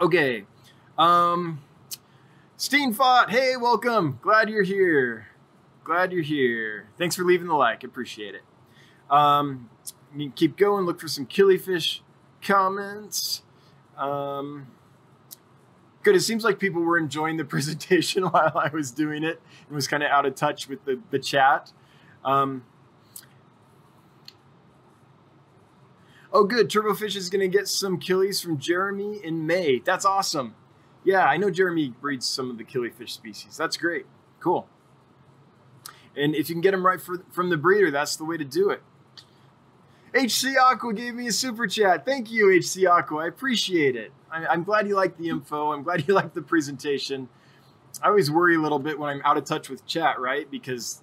Okay, um, hey, welcome. Glad you're here. Glad you're here. Thanks for leaving the like. Appreciate it. Um, keep going. Look for some killifish comments. Um, good. It seems like people were enjoying the presentation while I was doing it and was kind of out of touch with the, the chat. Um, oh, good. Turbofish is going to get some killies from Jeremy in May. That's awesome. Yeah, I know Jeremy breeds some of the killifish species. That's great. Cool. And if you can get them right for, from the breeder, that's the way to do it. HC Aqua gave me a super chat. Thank you, HC Aqua. I appreciate it. I, am glad you like the info. I'm glad you like the presentation. I always worry a little bit when I'm out of touch with chat, right? Because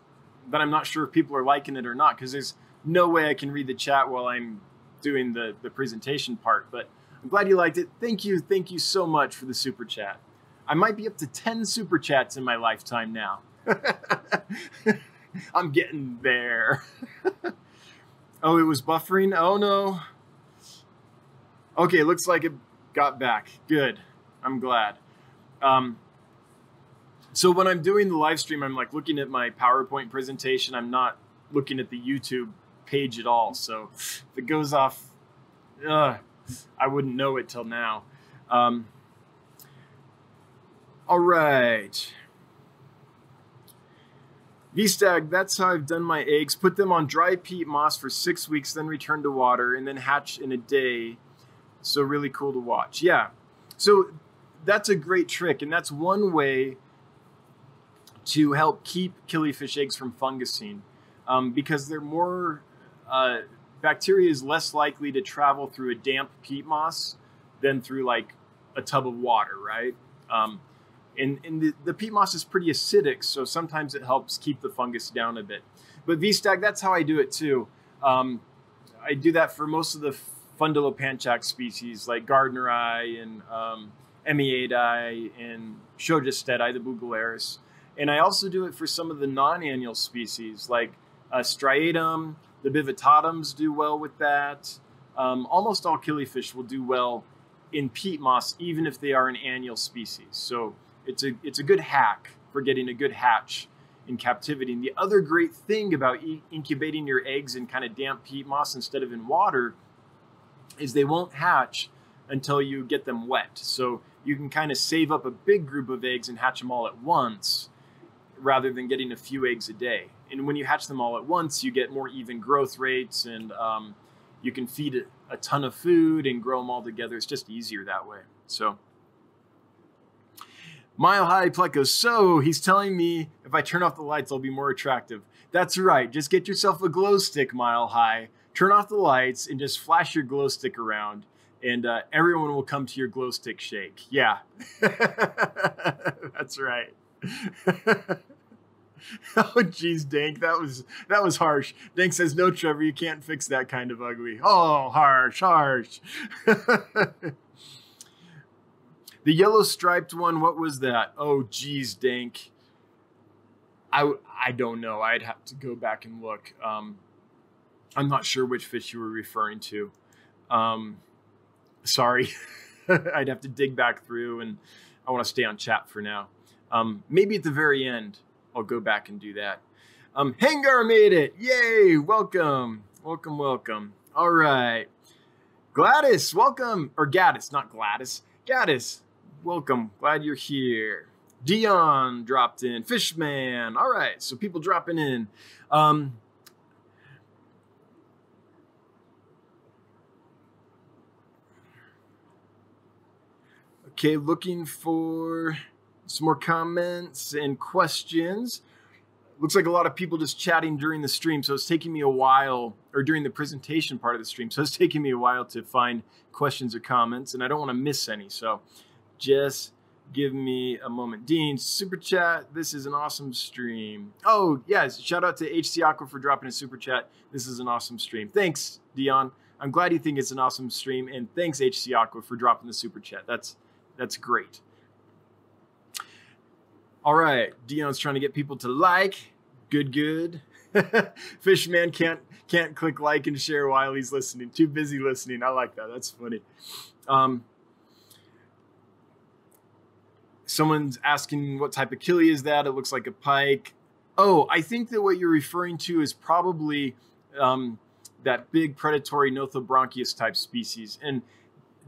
then I'm not sure if people are liking it or not. Because there's no way I can read the chat while I'm doing the the presentation part. But I'm glad you liked it. Thank you. Thank you so much for the super chat. I might be up to 10 super chats in my lifetime now. I'm getting there. oh, it was buffering? Oh no. Okay, looks like it got back. Good. I'm glad. Um, so when I'm doing the live stream, I'm like looking at my PowerPoint presentation. I'm not looking at the YouTube page at all. So if it goes off, uh, I wouldn't know it till now. Um, all right. V-Stag, that's how I've done my eggs. Put them on dry peat moss for six weeks, then return to water, and then hatch in a day. So really cool to watch. Yeah. So that's a great trick, and that's one way to help keep killifish eggs from fungusing um, because they're more uh, bacteria is less likely to travel through a damp peat moss than through like a tub of water, right? Um, and and the, the peat moss is pretty acidic, so sometimes it helps keep the fungus down a bit. But V-Stag, that's how I do it too. Um, I do that for most of the Fundulopanchax species like Gardneri and um, and sjoestedti, the blue gularis. And I also do it for some of the non-annual species like uh, Striatum, the Bivittatums do well with that. Um, almost all killifish will do well in peat moss, even if they are an annual species. So it's a it's a good hack for getting a good hatch in captivity. And the other great thing about e- incubating your eggs in kind of damp peat moss instead of in water is they won't hatch until you get them wet. So you can kind of save up a big group of eggs and hatch them all at once rather than getting a few eggs a day and when you hatch them all at once, you get more even growth rates, and um, you can feed a, a ton of food and grow them all together. It's just easier that way. So. Mile High Pleco. So he's telling me if I turn off the lights, I'll be more attractive. That's right. Just get yourself a glow stick, Mile High. Turn off the lights and just flash your glow stick around, and uh, everyone will come to your glow stick shake. Yeah, that's right. oh jeez, Dank, that was that was harsh. Dank says, "No, Trevor, you can't fix that kind of ugly." Oh, harsh, harsh. the yellow striped one, what was that? Oh, geez, Dank. I I don't know. I'd have to go back and look. Um, I'm not sure which fish you were referring to. Um, sorry, I'd have to dig back through, and I want to stay on chat for now. Um, maybe at the very end I'll go back and do that. Um, Hangar made it. Yay. Welcome. Welcome, welcome. All right. Gladys, welcome. Or Gaddis, not Gladys. Gaddis, welcome. Glad you're here. Dion dropped in. Fishman. All right. So people dropping in. Um, Okay, looking for some more comments and questions. Looks like a lot of people just chatting during the stream, so it's taking me a while, or during the presentation part of the stream, so it's taking me a while to find questions or comments, and I don't want to miss any. So just give me a moment. Dean, super chat. This is an awesome stream. Oh, yes. Shout out to HC Aqua for dropping a super chat. This is an awesome stream. Thanks, Dion. I'm glad you think it's an awesome stream. And thanks, HC Aqua, for dropping the super chat. That's that's great. All right. Dion's trying to get people to like. Good, good. Fishman can't can't click like and share while he's listening. Too busy listening. I like that. That's funny. Um, someone's asking what type of killie is that? It looks like a pike. Oh, I think that what you're referring to is probably um, that big predatory Nothobranchius type species. And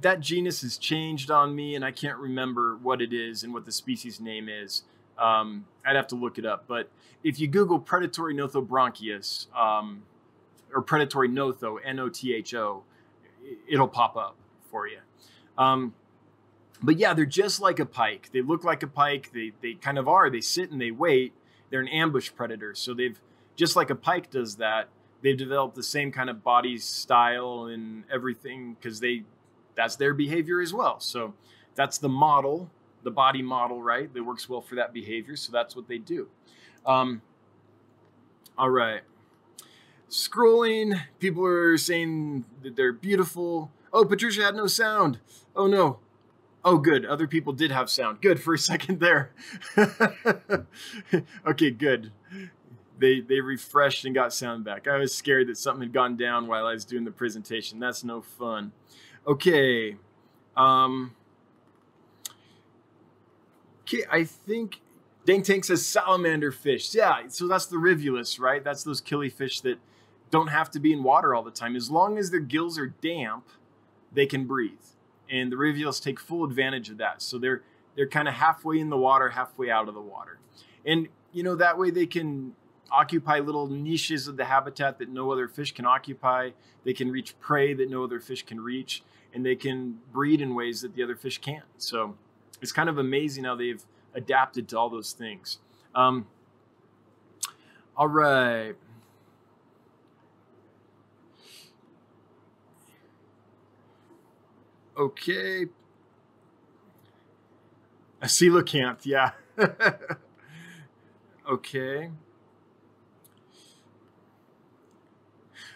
that genus has changed on me, and I can't remember what it is and what the species name is. Um, I'd have to look it up. But if you Google predatory Nothobranchius um, or predatory Notho, N O T H O, it'll pop up for you. Um, but yeah, they're just like a pike. They look like a pike. They they kind of are. They sit and they wait. They're an ambush predator. So they've just like a pike does that. They've developed the same kind of body style and everything because they that's their behavior as well. So that's the model, the body model, right? That works well for that behavior. So that's what they do. Um, all right. Scrolling, people are saying that they're beautiful. Oh, Patricia had no sound. Oh no. Oh, good. Other people did have sound. Good for a second there. okay, good. They they refreshed and got sound back. I was scared that something had gone down while I was doing the presentation. That's no fun. Okay. Um, okay, I think Dang Tank says salamander fish. Yeah, so that's the rivulus, right? That's those killifish that don't have to be in water all the time. As long as their gills are damp, they can breathe and the rivulus take full advantage of that. So they're they're kind of halfway in the water, halfway out of the water, and you know that way they can occupy little niches of the habitat that no other fish can occupy. They can reach prey that no other fish can reach, and they can breed in ways that the other fish can't. So it's kind of amazing how they've adapted to all those things. Um, all right. Okay. A coelacanth, yeah. okay.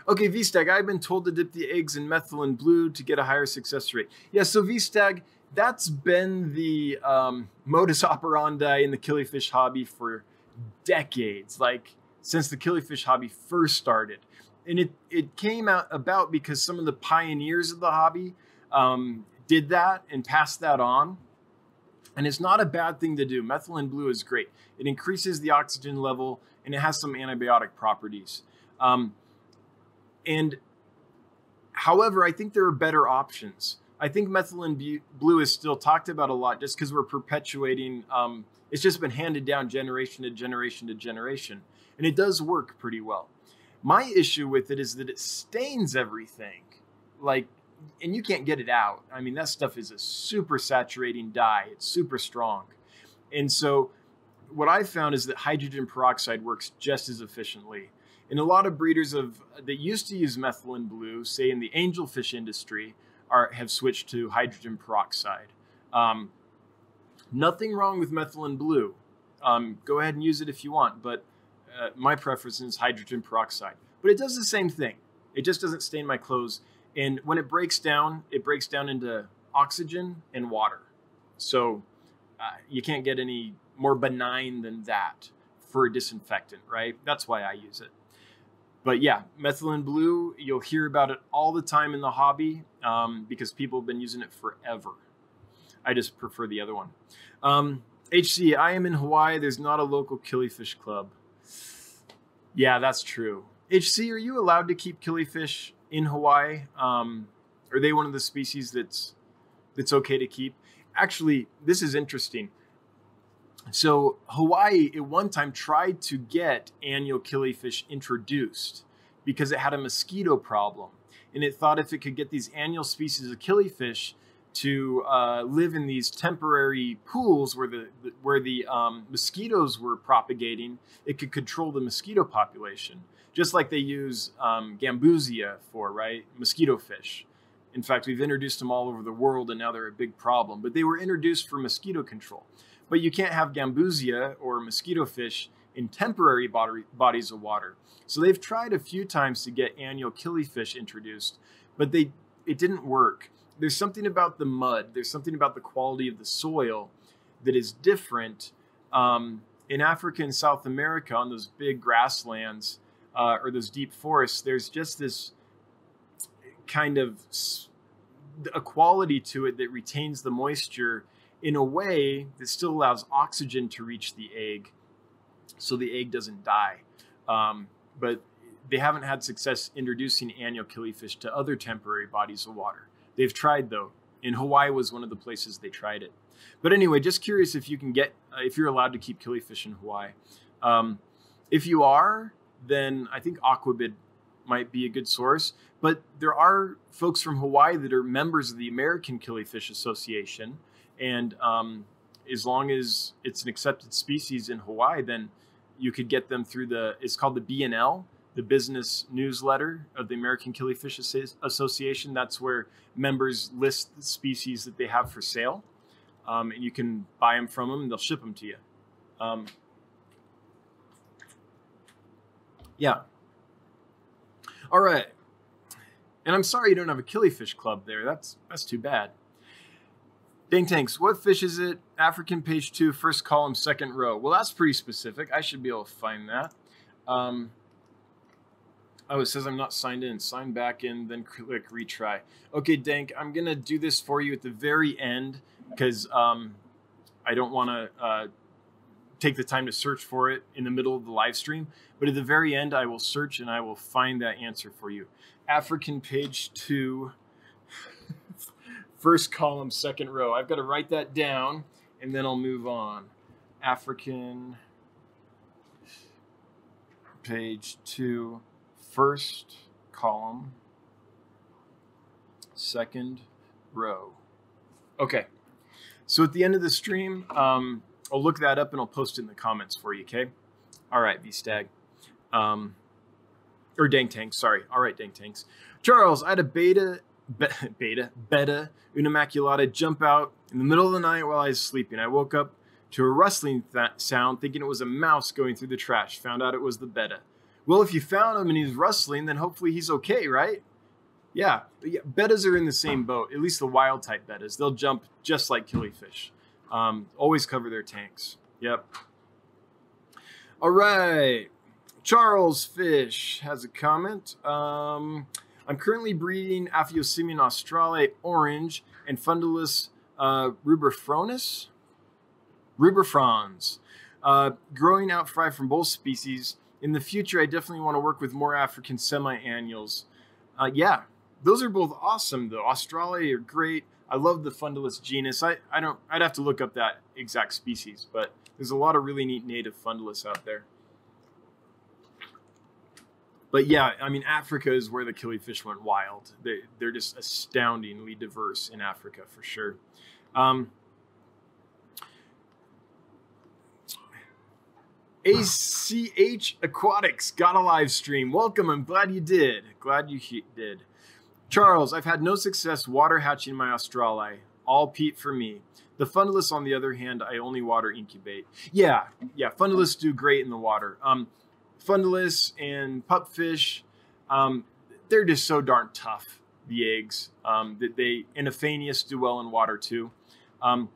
Okay, VSTAG, I've been told to dip the eggs in methylene blue to get a higher success rate. Yeah, so VSTAG, that's been the um, modus operandi in the killifish hobby for decades, like since the killifish hobby first started. And it, it came out about because some of the pioneers of the hobby um, did that and passed that on. And it's not a bad thing to do. Methylene blue is great. It increases the oxygen level and it has some antibiotic properties. Um, and however, I think there are better options. I think methylene blue is still talked about a lot just because we're perpetuating, um, it's just been handed down generation to generation to generation. And it does work pretty well. My issue with it is that it stains everything. Like and you can't get it out. I mean, that stuff is a super saturating dye. It's super strong. And so what I've found is that hydrogen peroxide works just as efficiently. And a lot of breeders of that used to use methylene blue, say in the angelfish industry, are have switched to hydrogen peroxide. Um, nothing wrong with methylene blue. Um, go ahead and use it if you want, but uh, my preference is hydrogen peroxide. But it does the same thing. It just doesn't stain my clothes and when it breaks down, it breaks down into oxygen and water. So uh, you can't get any more benign than that for a disinfectant, right? That's why I use it. But yeah, methylene blue, you'll hear about it all the time in the hobby um, because people have been using it forever. I just prefer the other one. Um, HC, I am in Hawaii. There's not a local killifish club. Yeah, that's true. HC, are you allowed to keep killifish in Hawaii? Um, are they one of the species that's that's okay to keep? Actually, this is interesting. So Hawaii at one time tried to get annual killifish introduced because it had a mosquito problem, and it thought if it could get these annual species of killifish to uh, live in these temporary pools where the, where the um, mosquitoes were propagating. It could control the mosquito population, just like they use um, gambusia for right mosquito fish. In fact, we've introduced them all over the world, and now they're a big problem. But they were introduced for mosquito control. But you can't have gambusia or mosquito fish in temporary bodies of water. So they've tried a few times to get annual killifish introduced, but they it didn't work. There's something about the mud. There's something about the quality of the soil that is different. Um, in Africa and South America, on those big grasslands uh, or those deep forests, there's just this kind of a quality to it that retains the moisture in a way that still allows oxygen to reach the egg so the egg doesn't die. Um, but they haven't had success introducing annual killifish to other temporary bodies of water. They've tried though. In Hawaii was one of the places they tried it. But anyway, just curious if you can get uh, if you're allowed to keep killifish in Hawaii. Um, if you are, then I think Aquabid might be a good source. But there are folks from Hawaii that are members of the American Killifish Association, and um, as long as it's an accepted species in Hawaii, then you could get them through the. It's called the BNL, the business newsletter of the American Killifish Association. That's where members list the species that they have for sale, um, and you can buy them from them, and they'll ship them to you. Um, yeah. All right. And I'm sorry you don't have a killifish club there. That's that's too bad. Dang tanks, what fish is it? African page two, first column, second row. Well, that's pretty specific. I should be able to find that. Um, oh, it says I'm not signed in. Sign back in, then click retry. Okay, Dank, I'm going to do this for you at the very end because um, I don't want to uh, take the time to search for it in the middle of the live stream. But at the very end, I will search and I will find that answer for you. African page two, first column, second row. I've got to write that down and then I'll move on. African page two, first column, second row. Okay. So at the end of the stream, um, I'll look that up and I'll post it in the comments for you, okay? All right, V-Stag. Um, or Dang Tanks, sorry. All right, Dang Tanks. Charles, I had a betta, be, betta, betta, Unimaculata jump out in the middle of the night while I was sleeping. I woke up to a rustling sound, thinking it was a mouse going through the trash. Found out it was the betta. Well, if you found him and he's rustling, then hopefully he's okay, right? Yeah, yeah, bettas are in the same boat. At least the wild type bettas. They'll jump just like killifish. Um, always cover their tanks. Yep. All right. Charles Fish has a comment. Um, I'm currently breeding Aphyosemion australe orange and Fundulus uh, rubrifronus, rubrifrons, uh, growing out fry from both species. In the future, I definitely want to work with more African semi-annuals. Uh, yeah, those are both awesome though. Australe are great. I love the Fundulus genus. I, I don't I'd have to look up that exact species, but there's a lot of really neat native Fundulus out there but yeah, I mean, Africa is where the killifish went wild. They, they're just astoundingly diverse in Africa for sure. Um, ACH Aquatics got a live stream. Welcome. I'm glad you did. Glad you did. Charles, I've had no success water hatching my Australe. All peat for me. The Fundulus, on the other hand, I only water incubate. Yeah, yeah, Fundulus do great in the water. Um, fundulus and pupfish, um, they're just so darn tough. The eggs um, that they and Aphanius do well in water too. Um,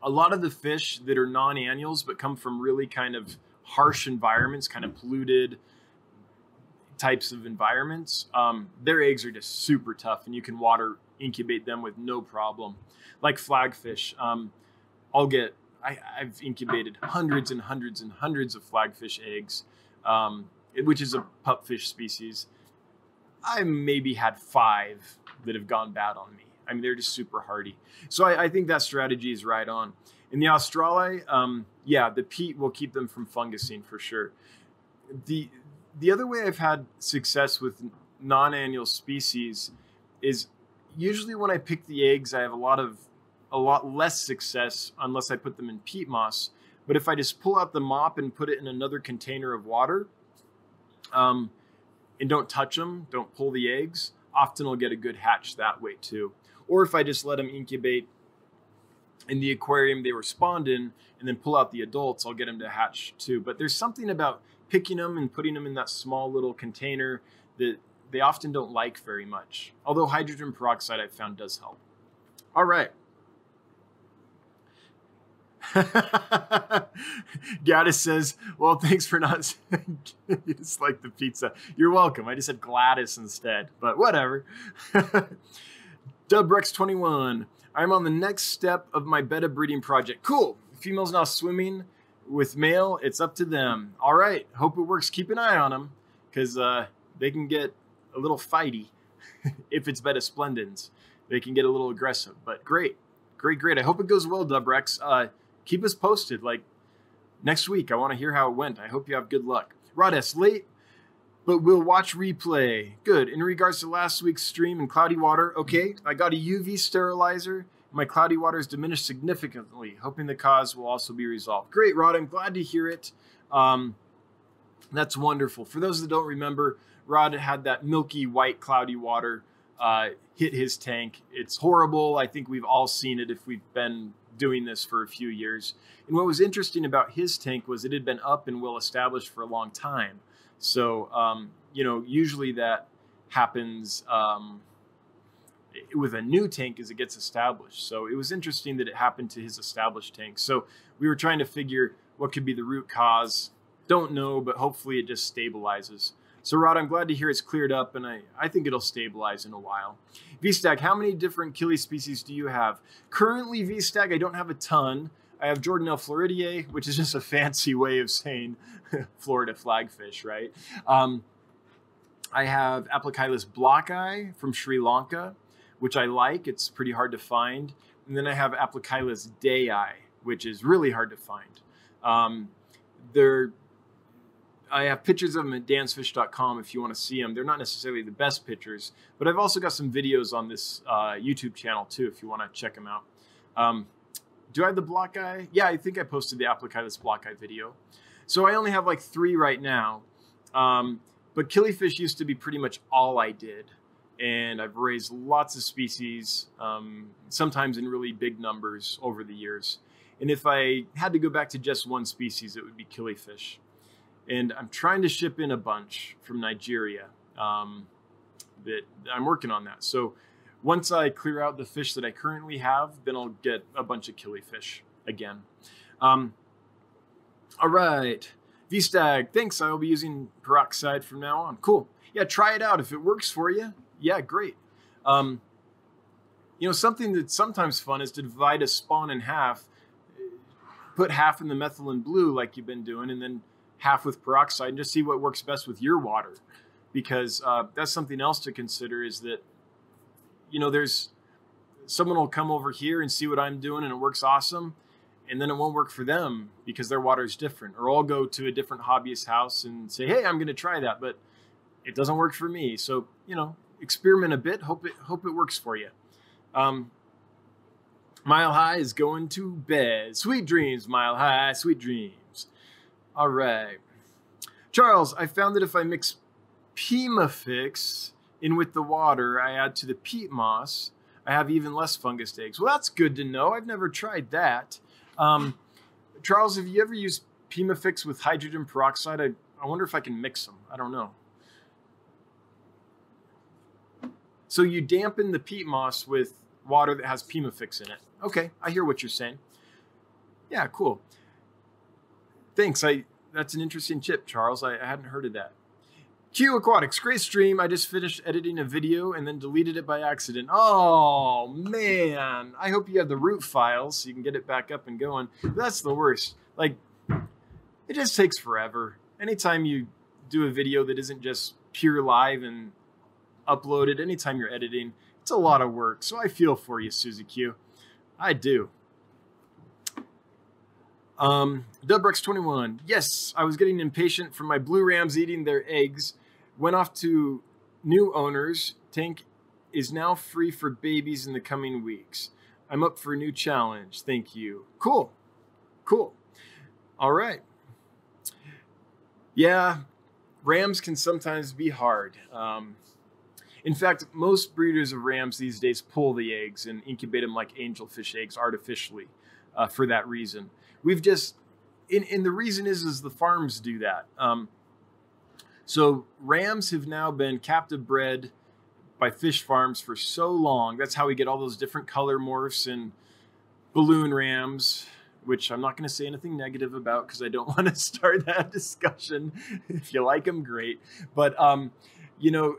a lot of the fish that are non-annuals but come from really kind of harsh environments, kind of polluted types of environments, um, their eggs are just super tough, and you can water incubate them with no problem. Like flagfish, um, I'll get I, have incubated hundreds and hundreds and hundreds of flagfish eggs, um, which is a pupfish species. I maybe had five that have gone bad on me. I mean, they're just super hardy. So I, I think that strategy is right on. In the Australe, um, yeah, the peat will keep them from fungusing for sure. The the other way I've had success with non-annual species is usually when I pick the eggs, I have a lot of a lot less success unless I put them in peat moss. But if I just pull out the mop and put it in another container of water, um, and don't touch them, don't pull the eggs, often I'll get a good hatch that way too. Or if I just let them incubate in the aquarium they were spawned in and then pull out the adults, I'll get them to hatch too. But there's something about picking them and putting them in that small little container that they often don't like very much. Although hydrogen peroxide I've found does help. All right. Gaddis says, Well, thanks for not you like the pizza. You're welcome. I just said Gladys instead, but whatever. Dubrex21. I'm on the next step of my betta breeding project. Cool. Female's now swimming with male. It's up to them. All right. Hope it works. Keep an eye on them because uh, they can get a little fighty if it's betta splendens. They can get a little aggressive, but great. Great, great. I hope it goes well, Dubrex. Uh, keep us posted. Like next week, I want to hear how it went. I hope you have good luck. Rodes, late, but we'll watch replay. Good. In regards to last week's stream and cloudy water, okay, I got a UV sterilizer. My cloudy water is diminished significantly, hoping the cause will also be resolved. Great, Rod. I'm glad to hear it. Um, that's wonderful. For those that don't remember, Rod had that milky white cloudy water uh, hit his tank. It's horrible. I think we've all seen it if we've been doing this for a few years. And what was interesting about his tank was it had been up and well established for a long time. So, um, you know, usually that happens um, with a new tank as it gets established. So it was interesting that it happened to his established tank. So we were trying to figure what could be the root cause. Don't know, but hopefully it just stabilizes. So, Rod, I'm glad to hear it's cleared up, and I, I think it'll stabilize in a while. VSTAG, how many different Achilles species do you have? Currently, VSTAG, I don't have a ton. I have Jordanella floridae, which is just a fancy way of saying Florida flagfish, right? Um, I have Aplocheilus blocki from Sri Lanka, which I like. It's pretty hard to find. And then I have Aplocheilus dayi, which is really hard to find. Um, they're I have pictures of them at dansfish.com if you want to see them. They're not necessarily the best pictures, but I've also got some videos on this uh, YouTube channel too if you want to check them out. Um, do I have the blocki? Yeah, I think I posted the Aplocheilus blocki video. So I only have like three right now. Um, but killifish used to be pretty much all I did. And I've raised lots of species, um, sometimes in really big numbers over the years. And if I had to go back to just one species, it would be killifish and I'm trying to ship in a bunch from Nigeria. Um, that I'm working on that. So once I clear out the fish that I currently have, then I'll get a bunch of killifish again. Um, all right, VSTAG, thanks. I will be using peroxide from now on. Cool. Yeah, try it out. If it works for you, yeah, great. Um, you know, something that's sometimes fun is to divide a spawn in half, put half in the methylene blue like you've been doing, and then half with peroxide and just see what works best with your water. Because uh, that's something else to consider is that you know there's someone will come over here and see what i'm doing and it works awesome and then it won't work for them because their water is different. Or i'll go to a different hobbyist house and say hey i'm going to try that but it doesn't work for me. So you know experiment a bit hope it hope it works for you um, mile high is going to bed sweet dreams mile high sweet dreams all right. Charles, I found that if I mix Pimafix in with the water I add to the peat moss, I have even less fungus eggs. Well, that's good to know. I've never tried that. Um, Charles, have you ever used Pimafix with hydrogen peroxide? I, I wonder if I can mix them. I don't know. So you dampen the peat moss with water that has Pimafix in it. Okay, I hear what you're saying. Yeah, cool. Thanks. I that's an interesting tip, Charles. I, I hadn't heard of that. Q Aquatics, great stream. I just finished editing a video and then deleted it by accident. Oh man! I hope you have the root files so you can get it back up and going. That's the worst. Like, it just takes forever. Anytime you do a video that isn't just pure live and uploaded, anytime you're editing, it's a lot of work. So I feel for you, Suzy Q. I do. Um, Dubrex21. Yes, I was getting impatient from my blue rams eating their eggs. Went off to new owners. Tank is now free for babies in the coming weeks. I'm up for a new challenge. Thank you. Cool. Cool. All right. Yeah, rams can sometimes be hard. Um, in fact, most breeders of rams these days pull the eggs and incubate them like angelfish eggs artificially uh, for that reason. We've just, and, and the reason is, is the farms do that. Um, so rams have now been captive bred by fish farms for so long. That's how we get all those different color morphs and balloon rams, which I'm not going to say anything negative about because I don't want to start that discussion. if you like them, great. But, um, you know,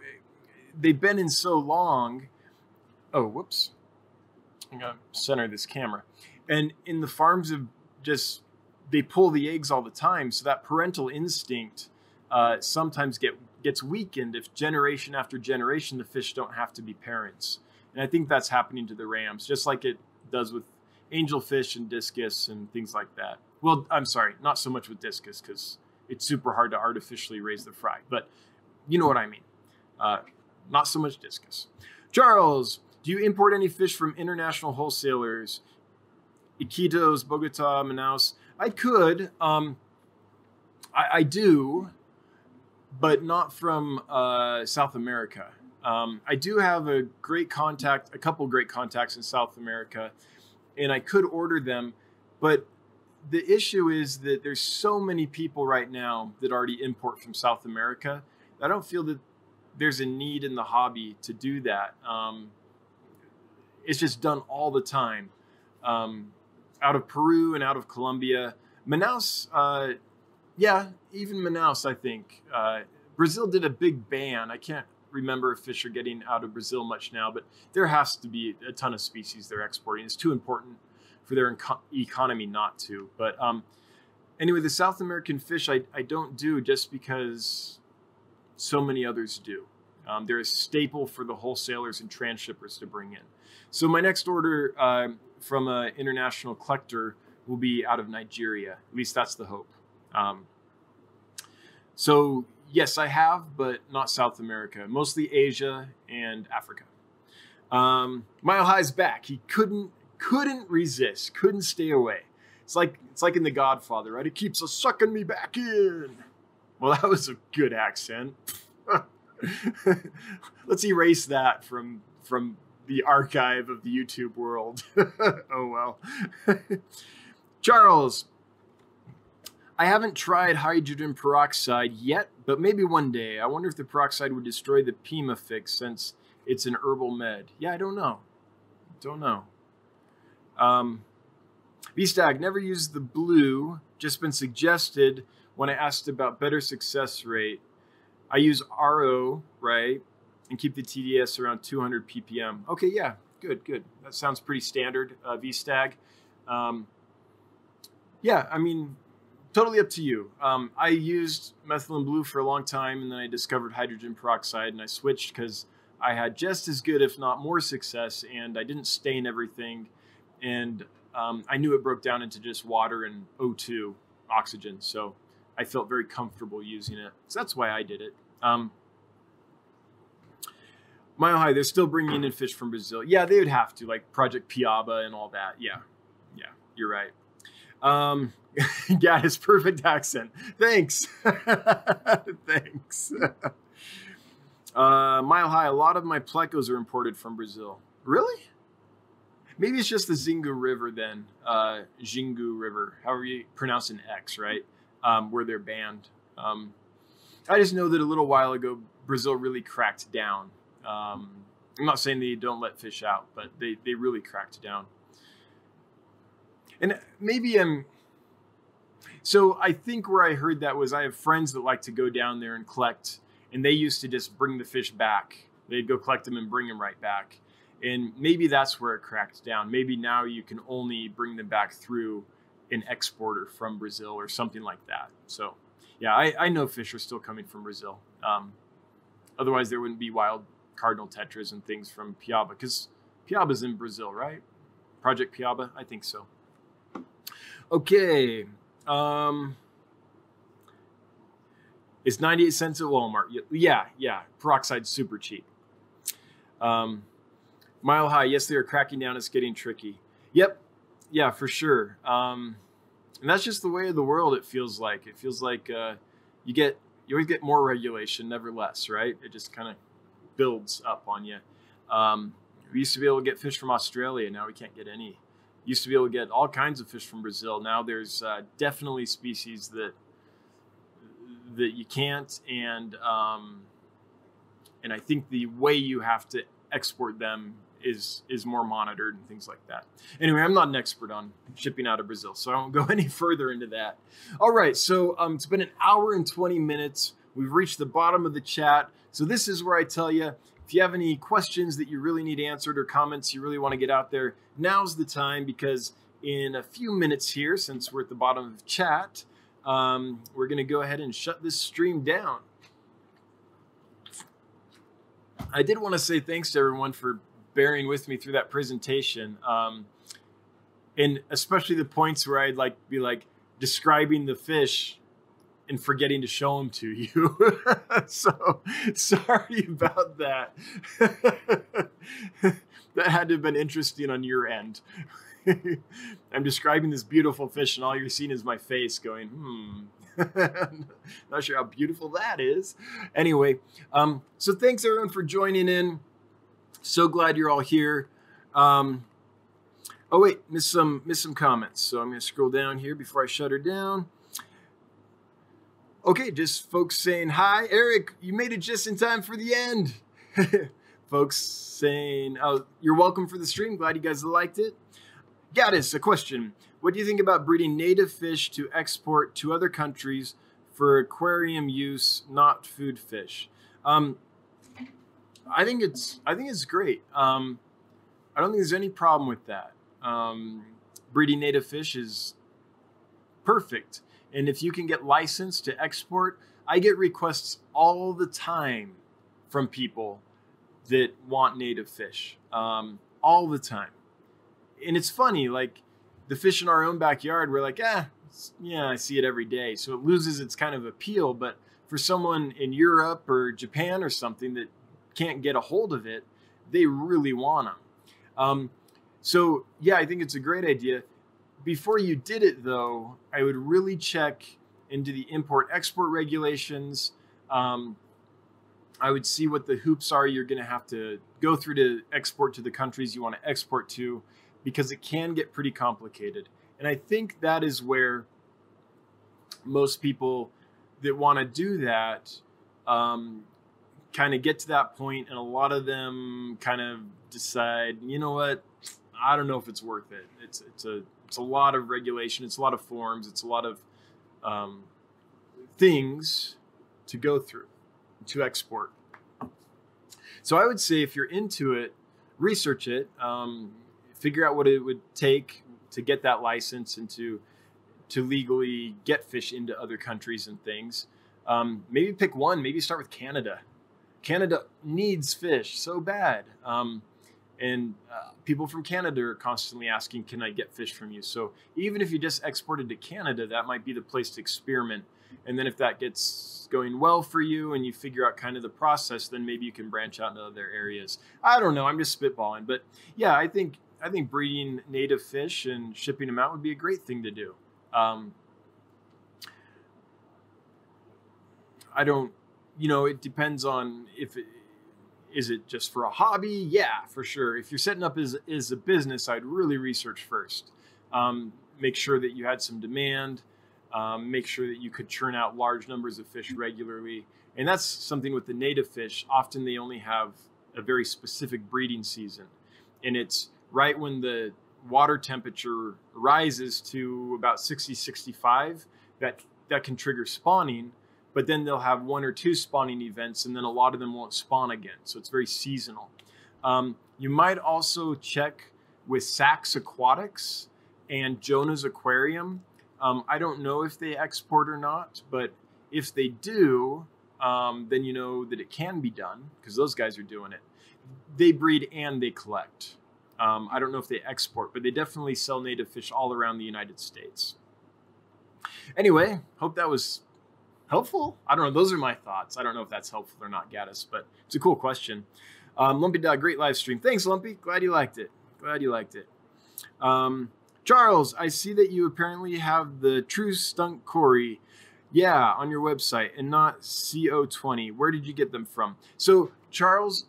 they've been in so long. Oh, whoops. I'm going to center this camera. And in the farms of just, they pull the eggs all the time. So that parental instinct uh, sometimes get gets weakened if generation after generation the fish don't have to be parents. And I think that's happening to the rams, just like it does with angelfish and discus and things like that. Well, I'm sorry, not so much with discus because it's super hard to artificially raise the fry, but you know what I mean. Uh, not so much discus. Charles, do you import any fish from international wholesalers? Iquitos, Bogota, Manaus. I could. Um, I, I do but not from uh, South America. Um, I do have a great contact, a couple great contacts in South America, and I could order them, but the issue is that there's so many people right now that already import from South America. I don't feel that there's a need in the hobby to do that. Um, it's just done all the time. Um, out of Peru and out of Colombia, Manaus uh, yeah, even Manaus, I think. Uh, Brazil did a big ban. I can't remember if fish are getting out of Brazil much now, but there has to be a ton of species they're exporting. It's too important for their inco- economy not to. But um, anyway, the South American fish I, I don't do just because so many others do. Um, they're a staple for the wholesalers and transshippers to bring in. So my next order uh, from an international collector will be out of Nigeria. At least that's the hope. Um, so yes, I have, but not South America. Mostly Asia and Africa. Um, Mile High's back. He couldn't couldn't resist, couldn't stay away. It's like it's like in The Godfather, right? It keeps sucking me back in. Well, that was a good accent. Let's erase that from from the archive of the YouTube world. oh well. Charles, I haven't tried hydrogen peroxide yet, but maybe one day. I wonder if the peroxide would destroy the Pimafix since it's an herbal med. Yeah, I don't know. Don't know. Um, VStag never used the blue, just been suggested when I asked about better success rate. I use RO, right? And keep the TDS around 200 ppm. Okay, yeah, good, good. That sounds pretty standard, uh, VStag. Um, yeah, I mean, totally up to you. Um, I used methylene blue for a long time, and then I discovered hydrogen peroxide, and I switched because I had just as good, if not more, success, and I didn't stain everything, and um, I knew it broke down into just water and O2 oxygen, so I felt very comfortable using it. So that's why I did it. Um, Mile High, they're still bringing in fish from Brazil. Yeah, they would have to, like Project Piaba and all that. Yeah, yeah, you're right. Um, his perfect accent. Thanks. Thanks. Uh, mile high, a lot of my plecos are imported from Brazil. Really? Maybe it's just the Xingu River then, uh, Xingu River, however you pronounce an X, right? Um, where they're banned. Um, I just know that a little while ago, Brazil really cracked down. Um, I'm not saying they don't let fish out, but they, they really cracked down. And maybe I'm so I think where I heard that was I have friends that like to go down there and collect, and they used to just bring the fish back. They'd go collect them and bring them right back. And maybe that's where it cracked down. Maybe now you can only bring them back through an exporter from Brazil or something like that. So, yeah, I, I know fish are still coming from Brazil. Um, otherwise, there wouldn't be wild cardinal tetras and things from Piaba because Piaba's in Brazil, right? Project Piaba? I think so. Okay, um, it's 98 cents at Walmart. Yeah, yeah. Peroxide's super cheap. Um, Mile high, yes, they are cracking down. It's getting tricky. Yep, yeah, for sure. Um, and that's just the way of the world. It feels like it feels like uh, you get you always get more regulation, never less, right? It just kind of builds up on you. Um, we used to be able to get fish from Australia. Now we can't get any. Used to be able to get all kinds of fish from Brazil. Now there's uh, definitely species that that you can't, and um, and I think the way you have to export them is is more monitored and things like that. Anyway, I'm not an expert on shipping out of Brazil, so I won't go any further into that. All right, so um, it's been an hour and 20 minutes. We've reached the bottom of the chat. So this is where I tell you if you have any questions that you really need answered or comments you really want to get out there, now's the time because in a few minutes here, since we're at the bottom of the chat, um, we're going to go ahead and shut this stream down. I did want to say thanks to everyone for bearing with me through that presentation. Um, and especially the points where I'd like be like describing the fish and forgetting to show them to you. so sorry about that. that had to have been interesting on your end. I'm describing this beautiful fish, and all you're seeing is my face going, hmm. Not sure how beautiful that is. Anyway, um, so thanks everyone for joining in. So glad you're all here. Um, oh wait, missed some missed some comments. So I'm going to scroll down here before I shut her down. Okay, just folks saying hi, Eric. You made it just in time for the end. folks saying, "Oh, you're welcome for the stream. Glad you guys liked it." Gaddis, a question. What do you think about breeding native fish to export to other countries for aquarium use, not food fish? Um, I think it's I think it's great. Um, I don't think there's any problem with that. Um, breeding native fish is perfect, and if you can get licensed to export, I get requests all the time from people that want native fish, um, all the time. And it's funny, like the fish in our own backyard, we're like, ah, yeah, I see it every day, so it loses its kind of appeal. But for someone in Europe or Japan or something that can't get a hold of it, they really want them. Um, so yeah, I think it's a great idea. Before you did it though, I would really check into the import export regulations. Um, I would see what the hoops are you're going to have to go through to export to the countries you want to export to because it can get pretty complicated. And I think that is where most people that want to do that um, kind of get to that point and a lot of them kind of decide you know what? I don't know if it's worth it. It's it's a it's a lot of regulation it's a lot of forms it's a lot of um, things to go through to export. So i would say if you're into it research it um, figure out what it would take to get that license and to to legally get fish into other countries and things. Um, maybe pick one maybe start with canada Canada needs fish so bad. Um, and uh, people from Canada are constantly asking, "Can I get fish from you?" So even if you just exported to Canada, that might be the place to experiment. And then if that gets going well for you, and you figure out kind of the process, then maybe you can branch out into other areas. I don't know. I'm just spitballing, but yeah, I think I think breeding native fish and shipping them out would be a great thing to do. Um, I don't you know, it depends on if it, is it just for a hobby? Yeah, for sure. If you're setting up as, as a business, I'd really research first. Um, make sure that you had some demand. Um, make sure that you could churn out large numbers of fish regularly. And that's something with the native fish. Often they only have a very specific breeding season. And it's right when the water temperature rises to about 60, 65 that, that can trigger spawning but then they'll have one or two spawning events, and then a lot of them won't spawn again. So it's very seasonal. Um, you might also check with Sachs Aquatics and Jonah's Aquarium. Um, I don't know if they export or not, but if they do, um, then you know that it can be done because those guys are doing it. They breed and they collect. Um, I don't know if they export, but they definitely sell native fish all around the United States. Anyway, hope that was helpful? I don't know. Those are my thoughts. I don't know if that's helpful or not, Gaddis, but it's a cool question. Um, Lumpy Dog, great live stream. Thanks, Lumpy. Glad you liked it. Glad you liked it. Um, Charles, I see that you apparently have the True Skunk Cory, yeah, on your website and not CO20. Where did you get them from? So, Charles,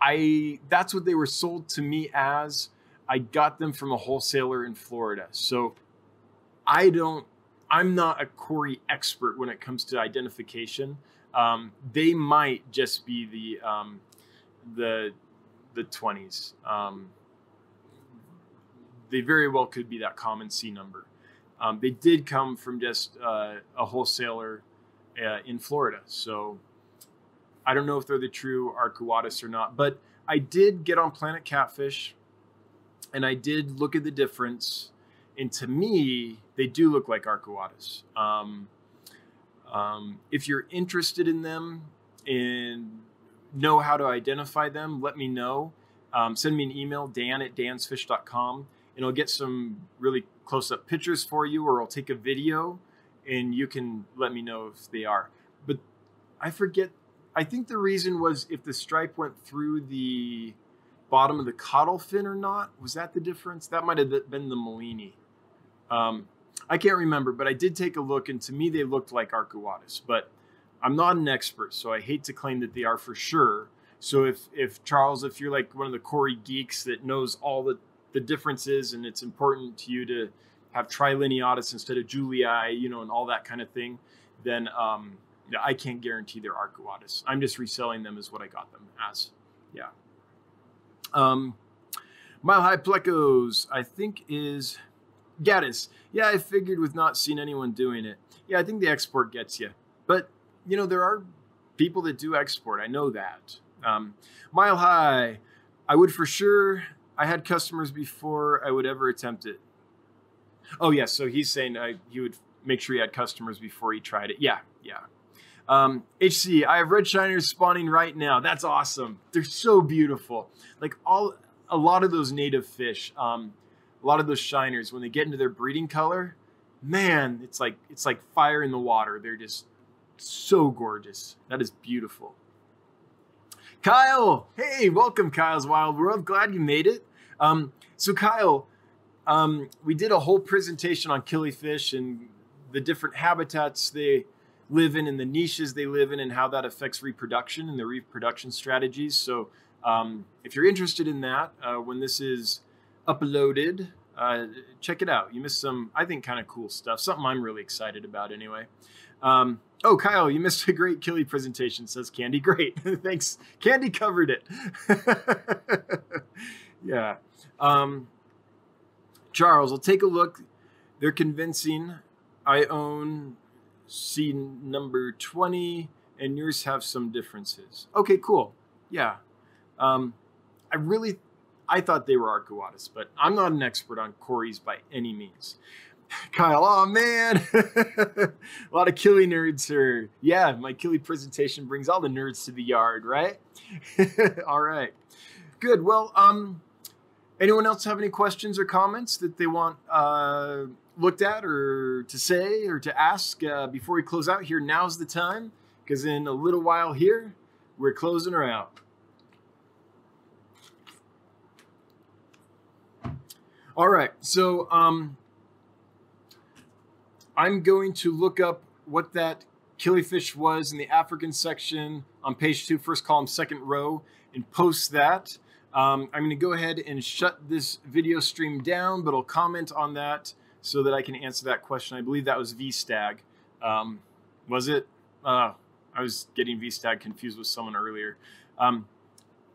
I that's what they were sold to me as. I got them from a wholesaler in Florida. So, I don't I'm not a Cory expert when it comes to identification. Um, they might just be the um, the the 20s. Um, they very well could be that common C number. Um, they did come from just uh, a wholesaler uh, in Florida, so I don't know if they're the true Arcuatus or not. But I did get on Planet Catfish, and I did look at the difference, and to me, they do look like Arcuatus. Um, um, if you're interested in them and know how to identify them, let me know. Um, send me an email, dan at dansfish.com and I'll get some really close up pictures for you, or I'll take a video and you can let me know if they are. But I forget, I think the reason was if the stripe went through the bottom of the caudal fin or not. Was that the difference? That might have been the melini. Um, I can't remember, but I did take a look, and to me, they looked like Arcuatus. But I'm not an expert, so I hate to claim that they are for sure. So if if Charles, if you're like one of the Cory geeks that knows all the the differences and it's important to you to have trilineatus instead of julii, you know, and all that kind of thing, then um, I can't guarantee they're arcuatus. I'm just reselling them as what I got them as. Yeah. Um, Mile High Plecos, I think is Gaddis. Yeah, I figured with not seeing anyone doing it. Yeah, I think the export gets you. But, you know, there are people that do export. I know that. Um, Mile High, I would for sure I had customers before I would ever attempt it. Oh yeah, so he's saying he would make sure he had customers before he tried it. Yeah, yeah. Um, HC, I have red shiners spawning right now. That's awesome. They're so beautiful. Like all, a lot of those native fish, um, a lot of those shiners, when they get into their breeding color, man, it's like it's like fire in the water. They're just so gorgeous. That is beautiful. Kyle, hey, welcome, Kyle's Wild World. Glad you made it. Um, so, Kyle, um, we did a whole presentation on killifish and the different habitats they live in and the niches they live in and how that affects reproduction and the reproduction strategies. So, um, if you're interested in that, uh, when this is uploaded, uh, check it out. You missed some, I think, kind of cool stuff. Something I'm really excited about, anyway. Um, oh, Kyle, you missed a great Killy presentation, says Candy. Great. Thanks. Candy covered it. yeah. Um, Charles, I'll take a look. They're convincing. I own C number 20, and yours have some differences. Okay, cool. Yeah. Um, I really, I thought they were Arcuatus, but I'm not an expert on Corys by any means. Kyle, oh man, a lot of Killy nerds here. Yeah, my Killy presentation brings all the nerds to the yard, right? all right, good. Well, um, anyone else have any questions or comments that they want uh, looked at or to say or to ask uh, before we close out here? Now's the time because in a little while here, we're closing her out. All right, so um, I'm going to look up what that killifish was in the African section on page two, first column, second row, and post that. Um, I'm going to go ahead and shut this video stream down, but I'll comment on that so that I can answer that question. I believe that was VStag. Um, was it? Uh, I was getting VStag confused with someone earlier. Um,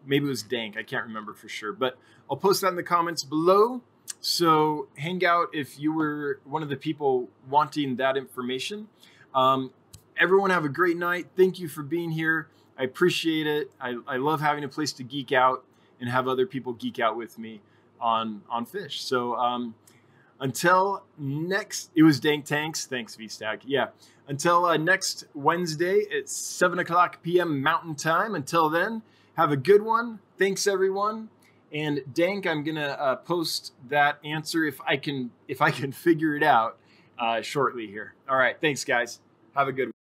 maybe it was Dank. I can't remember for sure, but I'll post that in the comments below. So hang out if you were one of the people wanting that information. Um, everyone have a great night. Thank you for being here. I appreciate it. I, I love having a place to geek out and have other people geek out with me on on fish. So um, until next, it was Dank Tanks. Thanks, VStag. Yeah. Until uh, next Wednesday at 7 o'clock p.m. Mountain Time. Until then, have a good one. Thanks, everyone. And Dank, I'm gonna uh, post that answer if I can if I can figure it out uh, shortly here. All right, thanks guys. Have a good. one.